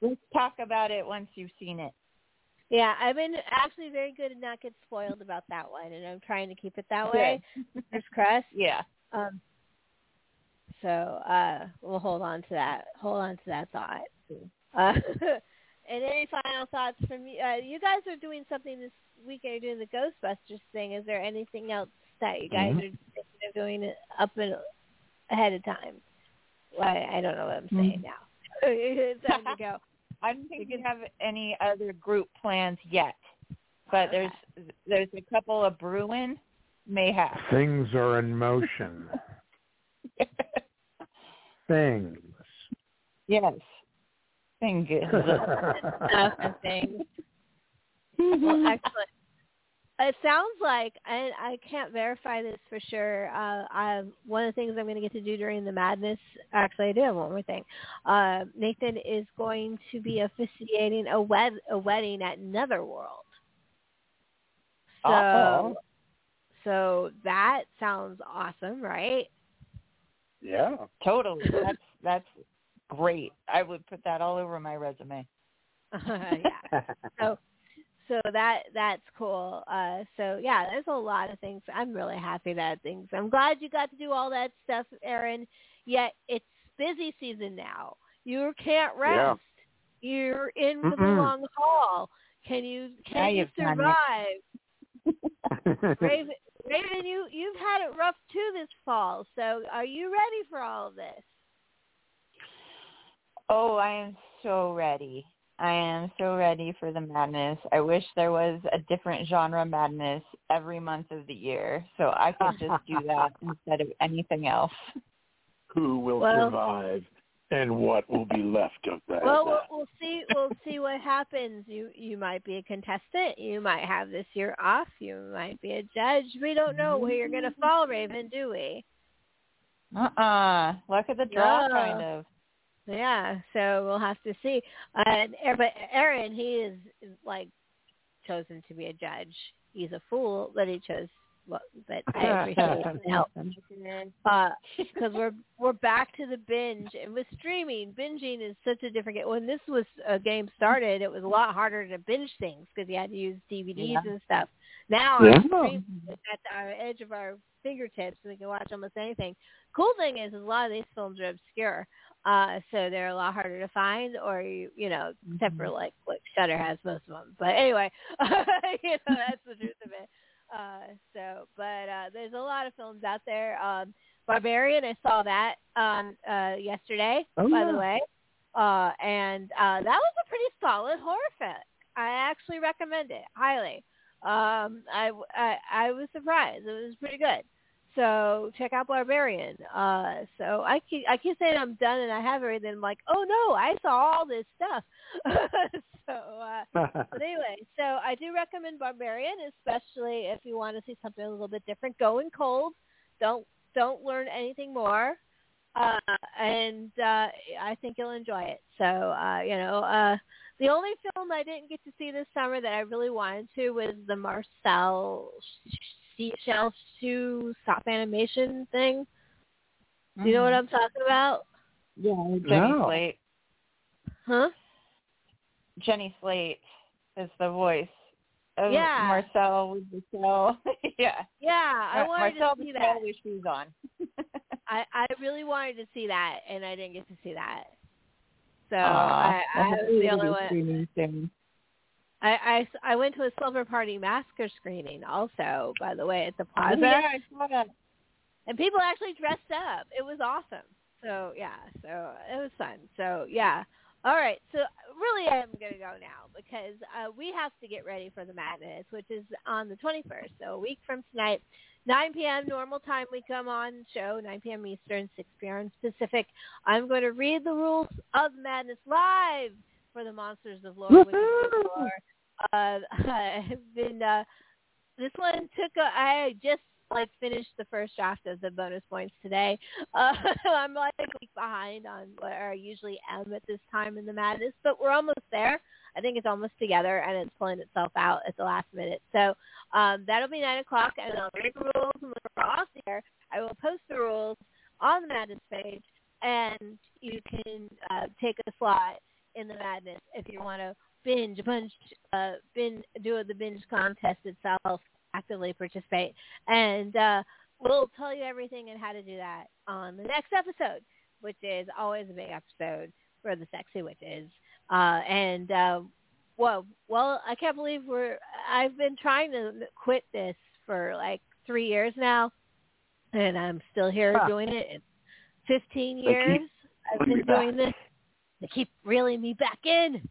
Let's talk about it once you've seen it. Yeah, I've been actually very good at not get spoiled about that one, and I'm trying to keep it that way. Fingers crossed. Yeah. Um. So uh, we'll hold on to that. Hold on to that thought. Uh, and any final thoughts from you? Uh, you guys are doing something this weekend. You're doing the Ghostbusters thing. Is there anything else that you guys Mhm. are thinking of doing up and ahead of time? Well, I, I don't know what I'm saying now. it's time to go. I don't think we have any other group plans yet, but there's there's a couple of brewing may have. Things are in motion. Things. yes. Thank you. stuff and things. Well, excellent. It sounds like, and I can't verify this for sure. Uh, I, one of the things I'm going to get to do during the madness, actually, I do have one more thing. Uh, Nathan is going to be officiating a wed a wedding at Netherworld. So, Uh-oh. so that sounds awesome, right? Yeah. Totally. That's that's great. I would put that all over my resume. yeah. So so that that's cool. Uh so yeah, there's a lot of things. I'm really happy that things. I'm glad you got to do all that stuff, Aaron. Yet it's busy season now. You can't Yeah. rest. You're in for the Mm-mm. long haul. Can you can you you've done it. survive? Raven, Raven, you you've had it rough too this fall. So are you ready for all of this? Oh, I am so ready. I am so ready for the madness. I wish there was a different genre madness every month of the year so I could just do that instead of anything else. Who will Well- survive and what will be left of that? Well, we'll we'll see. We'll see what happens. You you might be a contestant. You might have this year off. You might be a judge. We don't know where you're going to fall, Raven, do we? Uh-uh. Look at the draw, No. kind of. Yeah. So we'll have to see. Uh, and uh, but Aaron, he is like chosen to be a judge. He's a fool, but he chose. Well, but I appreciate the help. because uh, we're we're back to the binge and with streaming binging is such a different game when this was a game started it was a lot harder to binge things because you had to use dvds Yeah. and stuff now Yeah. stream is at our edge of our fingertips we can watch almost anything cool thing is, is a lot of these films are obscure uh so they're a lot harder to find or you you know except for like like Shudder has most of them but anyway you know that's the truth of it uh so but uh there's a lot of films out there um Barbarian. I saw that um uh yesterday, Oh, by yeah. the way. Uh and uh that was a pretty solid horror flick. I actually recommend it highly. Um I I I was surprised. It was pretty good. So check out Barbarian. Uh so I keep I keep saying I'm done and I have everything. I'm like, oh no, I saw all this stuff. so uh but anyway, so I do recommend Barbarian, especially if you want to see something a little bit different. Go in cold. Don't don't learn anything more. Uh, and uh, I think you'll enjoy it. So uh, you know, uh, the only film I didn't get to see this summer that I really wanted to was the Marcel Shell Shoe stop animation thing. Do you know what I'm talking about? Yeah, Jenny No. Slate. Huh? Jenny Slate is the voice of Yeah. Marcel with the cell. yeah. Yeah, I Uh, wanted Marcel to see with that. with shoes on. I I really wanted to see that, and I didn't get to see that. So Aw, I, I well, was hopefully the it'll only one. I, I, I went to a Slumber Party Massacre screening also, by the way, at the Plaza. Yeah, I saw that. And people actually dressed up. It was awesome. So, yeah, so it was fun. So, yeah. All right, so really I'm going to go now because uh, we have to get ready for the madness, which is on the 21st, so a week from tonight. 9 p.m. normal time we come on show, 9 p.m. Eastern, 6 p.m. Pacific. I'm going to read the rules of madness live for the Monsters of Lore. Which is before. Uh, I've been, uh, this one took, a, I just like finished the first draft of the bonus points today. Uh, I'm like behind on where I usually am at this time in the madness, but we're almost there. I think it's almost together and it's pulling itself out at the last minute. So um, that'll be nine o'clock, and I'll make the rules and we're all there. I will post the rules on the madness page, and you can uh, take a slot in the madness if you want to binge, bunch, uh, binge, do the binge contest itself, actively participate, and uh, we'll tell you everything and how to do that on the next episode, which is always a big episode for the sexy witches. Uh, and uh, well, well, I can't believe we're. I've been trying to quit this for like three years now, and I'm still here Huh. doing it. It's 15 They keep years I've been doing this. They keep reeling me back in.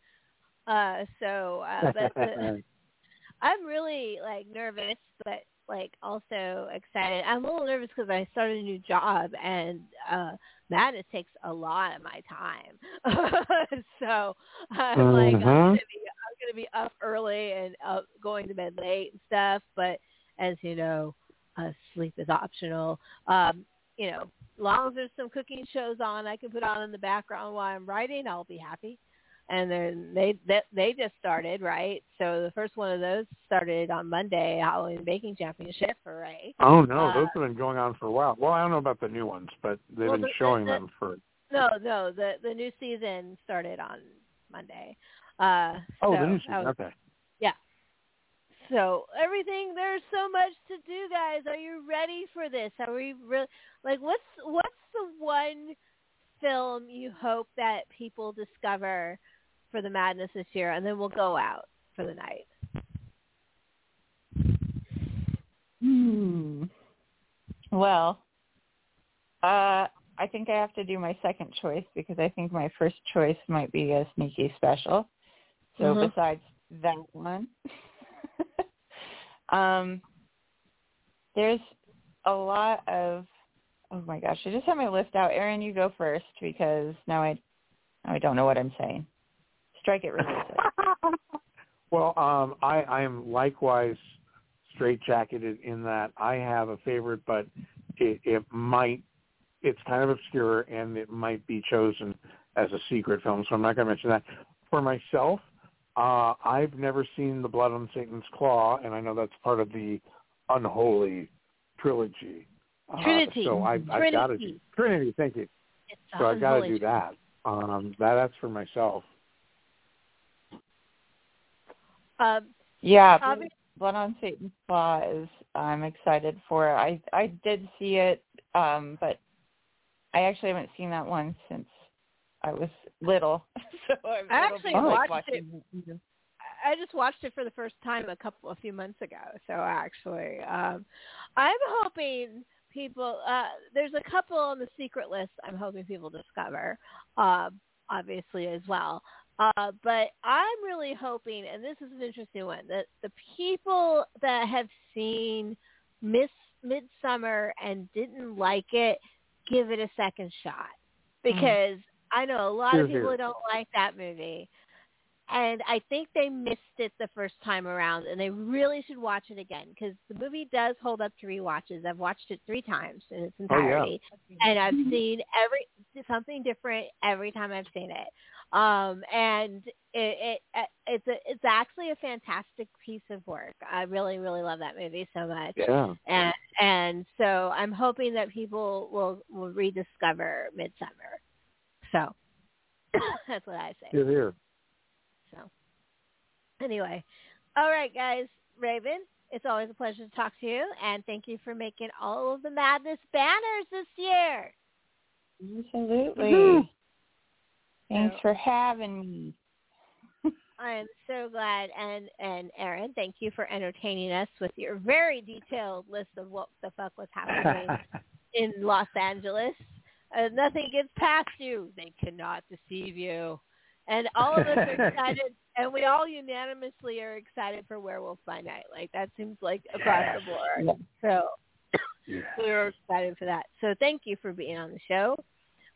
Uh, so, uh, but the, I'm really like nervous, but like also excited. I'm a little nervous because I started a new job and uh madness takes a lot of my time. so I'm like I'm Mhm. gonna be I'm gonna be up early and up going to bed late and stuff. But as you know, uh, sleep is optional. Um, you know, as long as there's some cooking shows on, I can put on in the background while I'm writing. I'll be happy and then they that they just started right. So the first one of those started on Monday, Halloween Baking Championship for Ray. Oh no, Uh, those have been going on for a while. Well, I don't know about the new ones, but they've Well, been the- showing the- them for. No, no, the the new season started on Monday. Uh, Oh, so the new season. was- Okay. So everything there's so much to do, guys. Are you ready for this? Are we really like what's what's the one film you hope that people discover for the madness this year, and then we'll go out for the night. Hmm. Well, uh, I think I have to do my second choice because I think my first choice might be a sneaky special. So Mhm. besides that one, um, there's a lot of. Oh my gosh! I just had my list out. Aaron, you go first because now I, now I don't know what I'm saying. Strike it, release it. Well, um, I, I am likewise straitjacketed in that I have a favorite, but it, it might, it's kind of obscure and it might be chosen as a secret film, so I'm not going to mention that. For myself, uh, I've never seen The Blood on Satan's Claw, and I know that's part of the Unholy trilogy. Uh, Trinity. so I, I've got to do Trinity. Trinity. Thank you. It's So I've got to do that. Um, that that's for myself. Um, Yeah, Obvi- Blood- Blood on Satan's Claw is I'm excited for. It. I I did see it, um, but I actually haven't seen that one since I was little. so I'm, I actually like watched it. I just watched it for the first time a couple a few months ago. So actually, um, I'm hoping people. Uh, there's a couple on the secret list. I'm hoping people discover, uh, obviously as well. Uh, but I'm really hoping, and this is an interesting one, that the people that have seen Miss Midsommar and didn't like it, give it a second shot because I know a lot of people who don't like that movie and I think they missed it the first time around, and they really should watch it again because the movie does hold up to rewatches. I've watched it three times in its Oh, yeah. entirety, and I've seen every something different every time I've seen it. Um, and it, it it's a, it's actually a fantastic piece of work. I really really love that movie so much. Yeah. And and so I'm hoping that people will will rediscover Midsommar. So that's what I say. Here, here. So anyway, all right, guys. Raven, it's always a pleasure to talk to you, and thank you for making all of the madness banners this year. Absolutely. Woohoo. Thanks So- for having me. I am so glad, and and Aaron, thank you for entertaining us with your very detailed list of what the fuck was happening in Los Angeles. Uh, nothing gets past you; they cannot deceive you. And all of us are excited, and we all unanimously are excited for Werewolf by Night. Like that seems like across the board. So we're excited for that. So thank you for being on the show.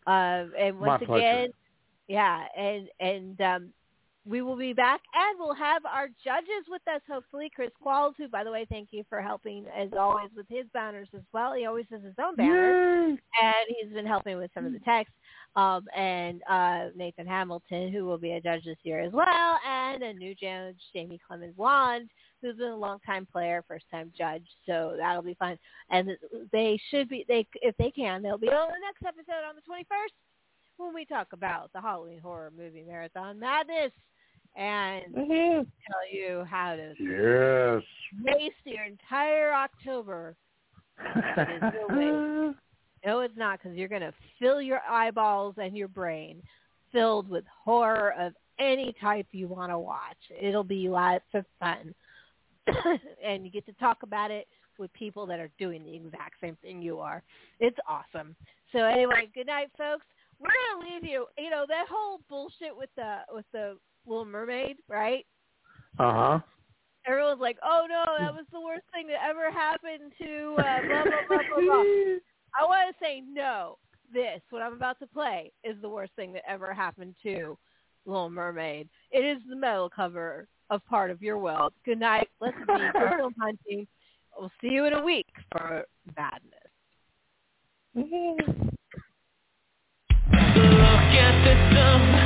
Uh, and once again, yeah, and and um, we will be back and we'll have our judges with us, hopefully. Chris Qualls, who, by the way, thank you for helping as always with his banners as well. He always has his own banners. And he's been helping with some of the text. Um, and uh, Nathan Hamilton, who will be a judge this year as well. And a new judge, Jamie Clemens Wand, who's been a long-time player, first-time judge. So that'll be fun. And they should be, they if they can, they'll be on the next episode on the 21st when we talk about the Halloween Horror Movie Marathon Madness and mm-hmm. tell you how to Yes. waste your entire October. No. No, it's not because you're going to fill your eyeballs and your brain filled with horror of any type you want to watch. It'll be lots of fun. and you get to talk about it with people that are doing the exact same thing you are. It's awesome. So anyway, good night, folks. We're gonna leave you. You know that whole bullshit with the with the Little Mermaid, right? Uh huh. Everyone's like, "Oh no, that was the worst thing that ever happened to uh, blah blah blah blah blah." I want to say no. This, what I'm about to play, is the worst thing that ever happened to Little Mermaid. It is the metal cover of Part of Your World. Good night. Let's be for film hunting. We'll see you in a week for badness. Look at the sun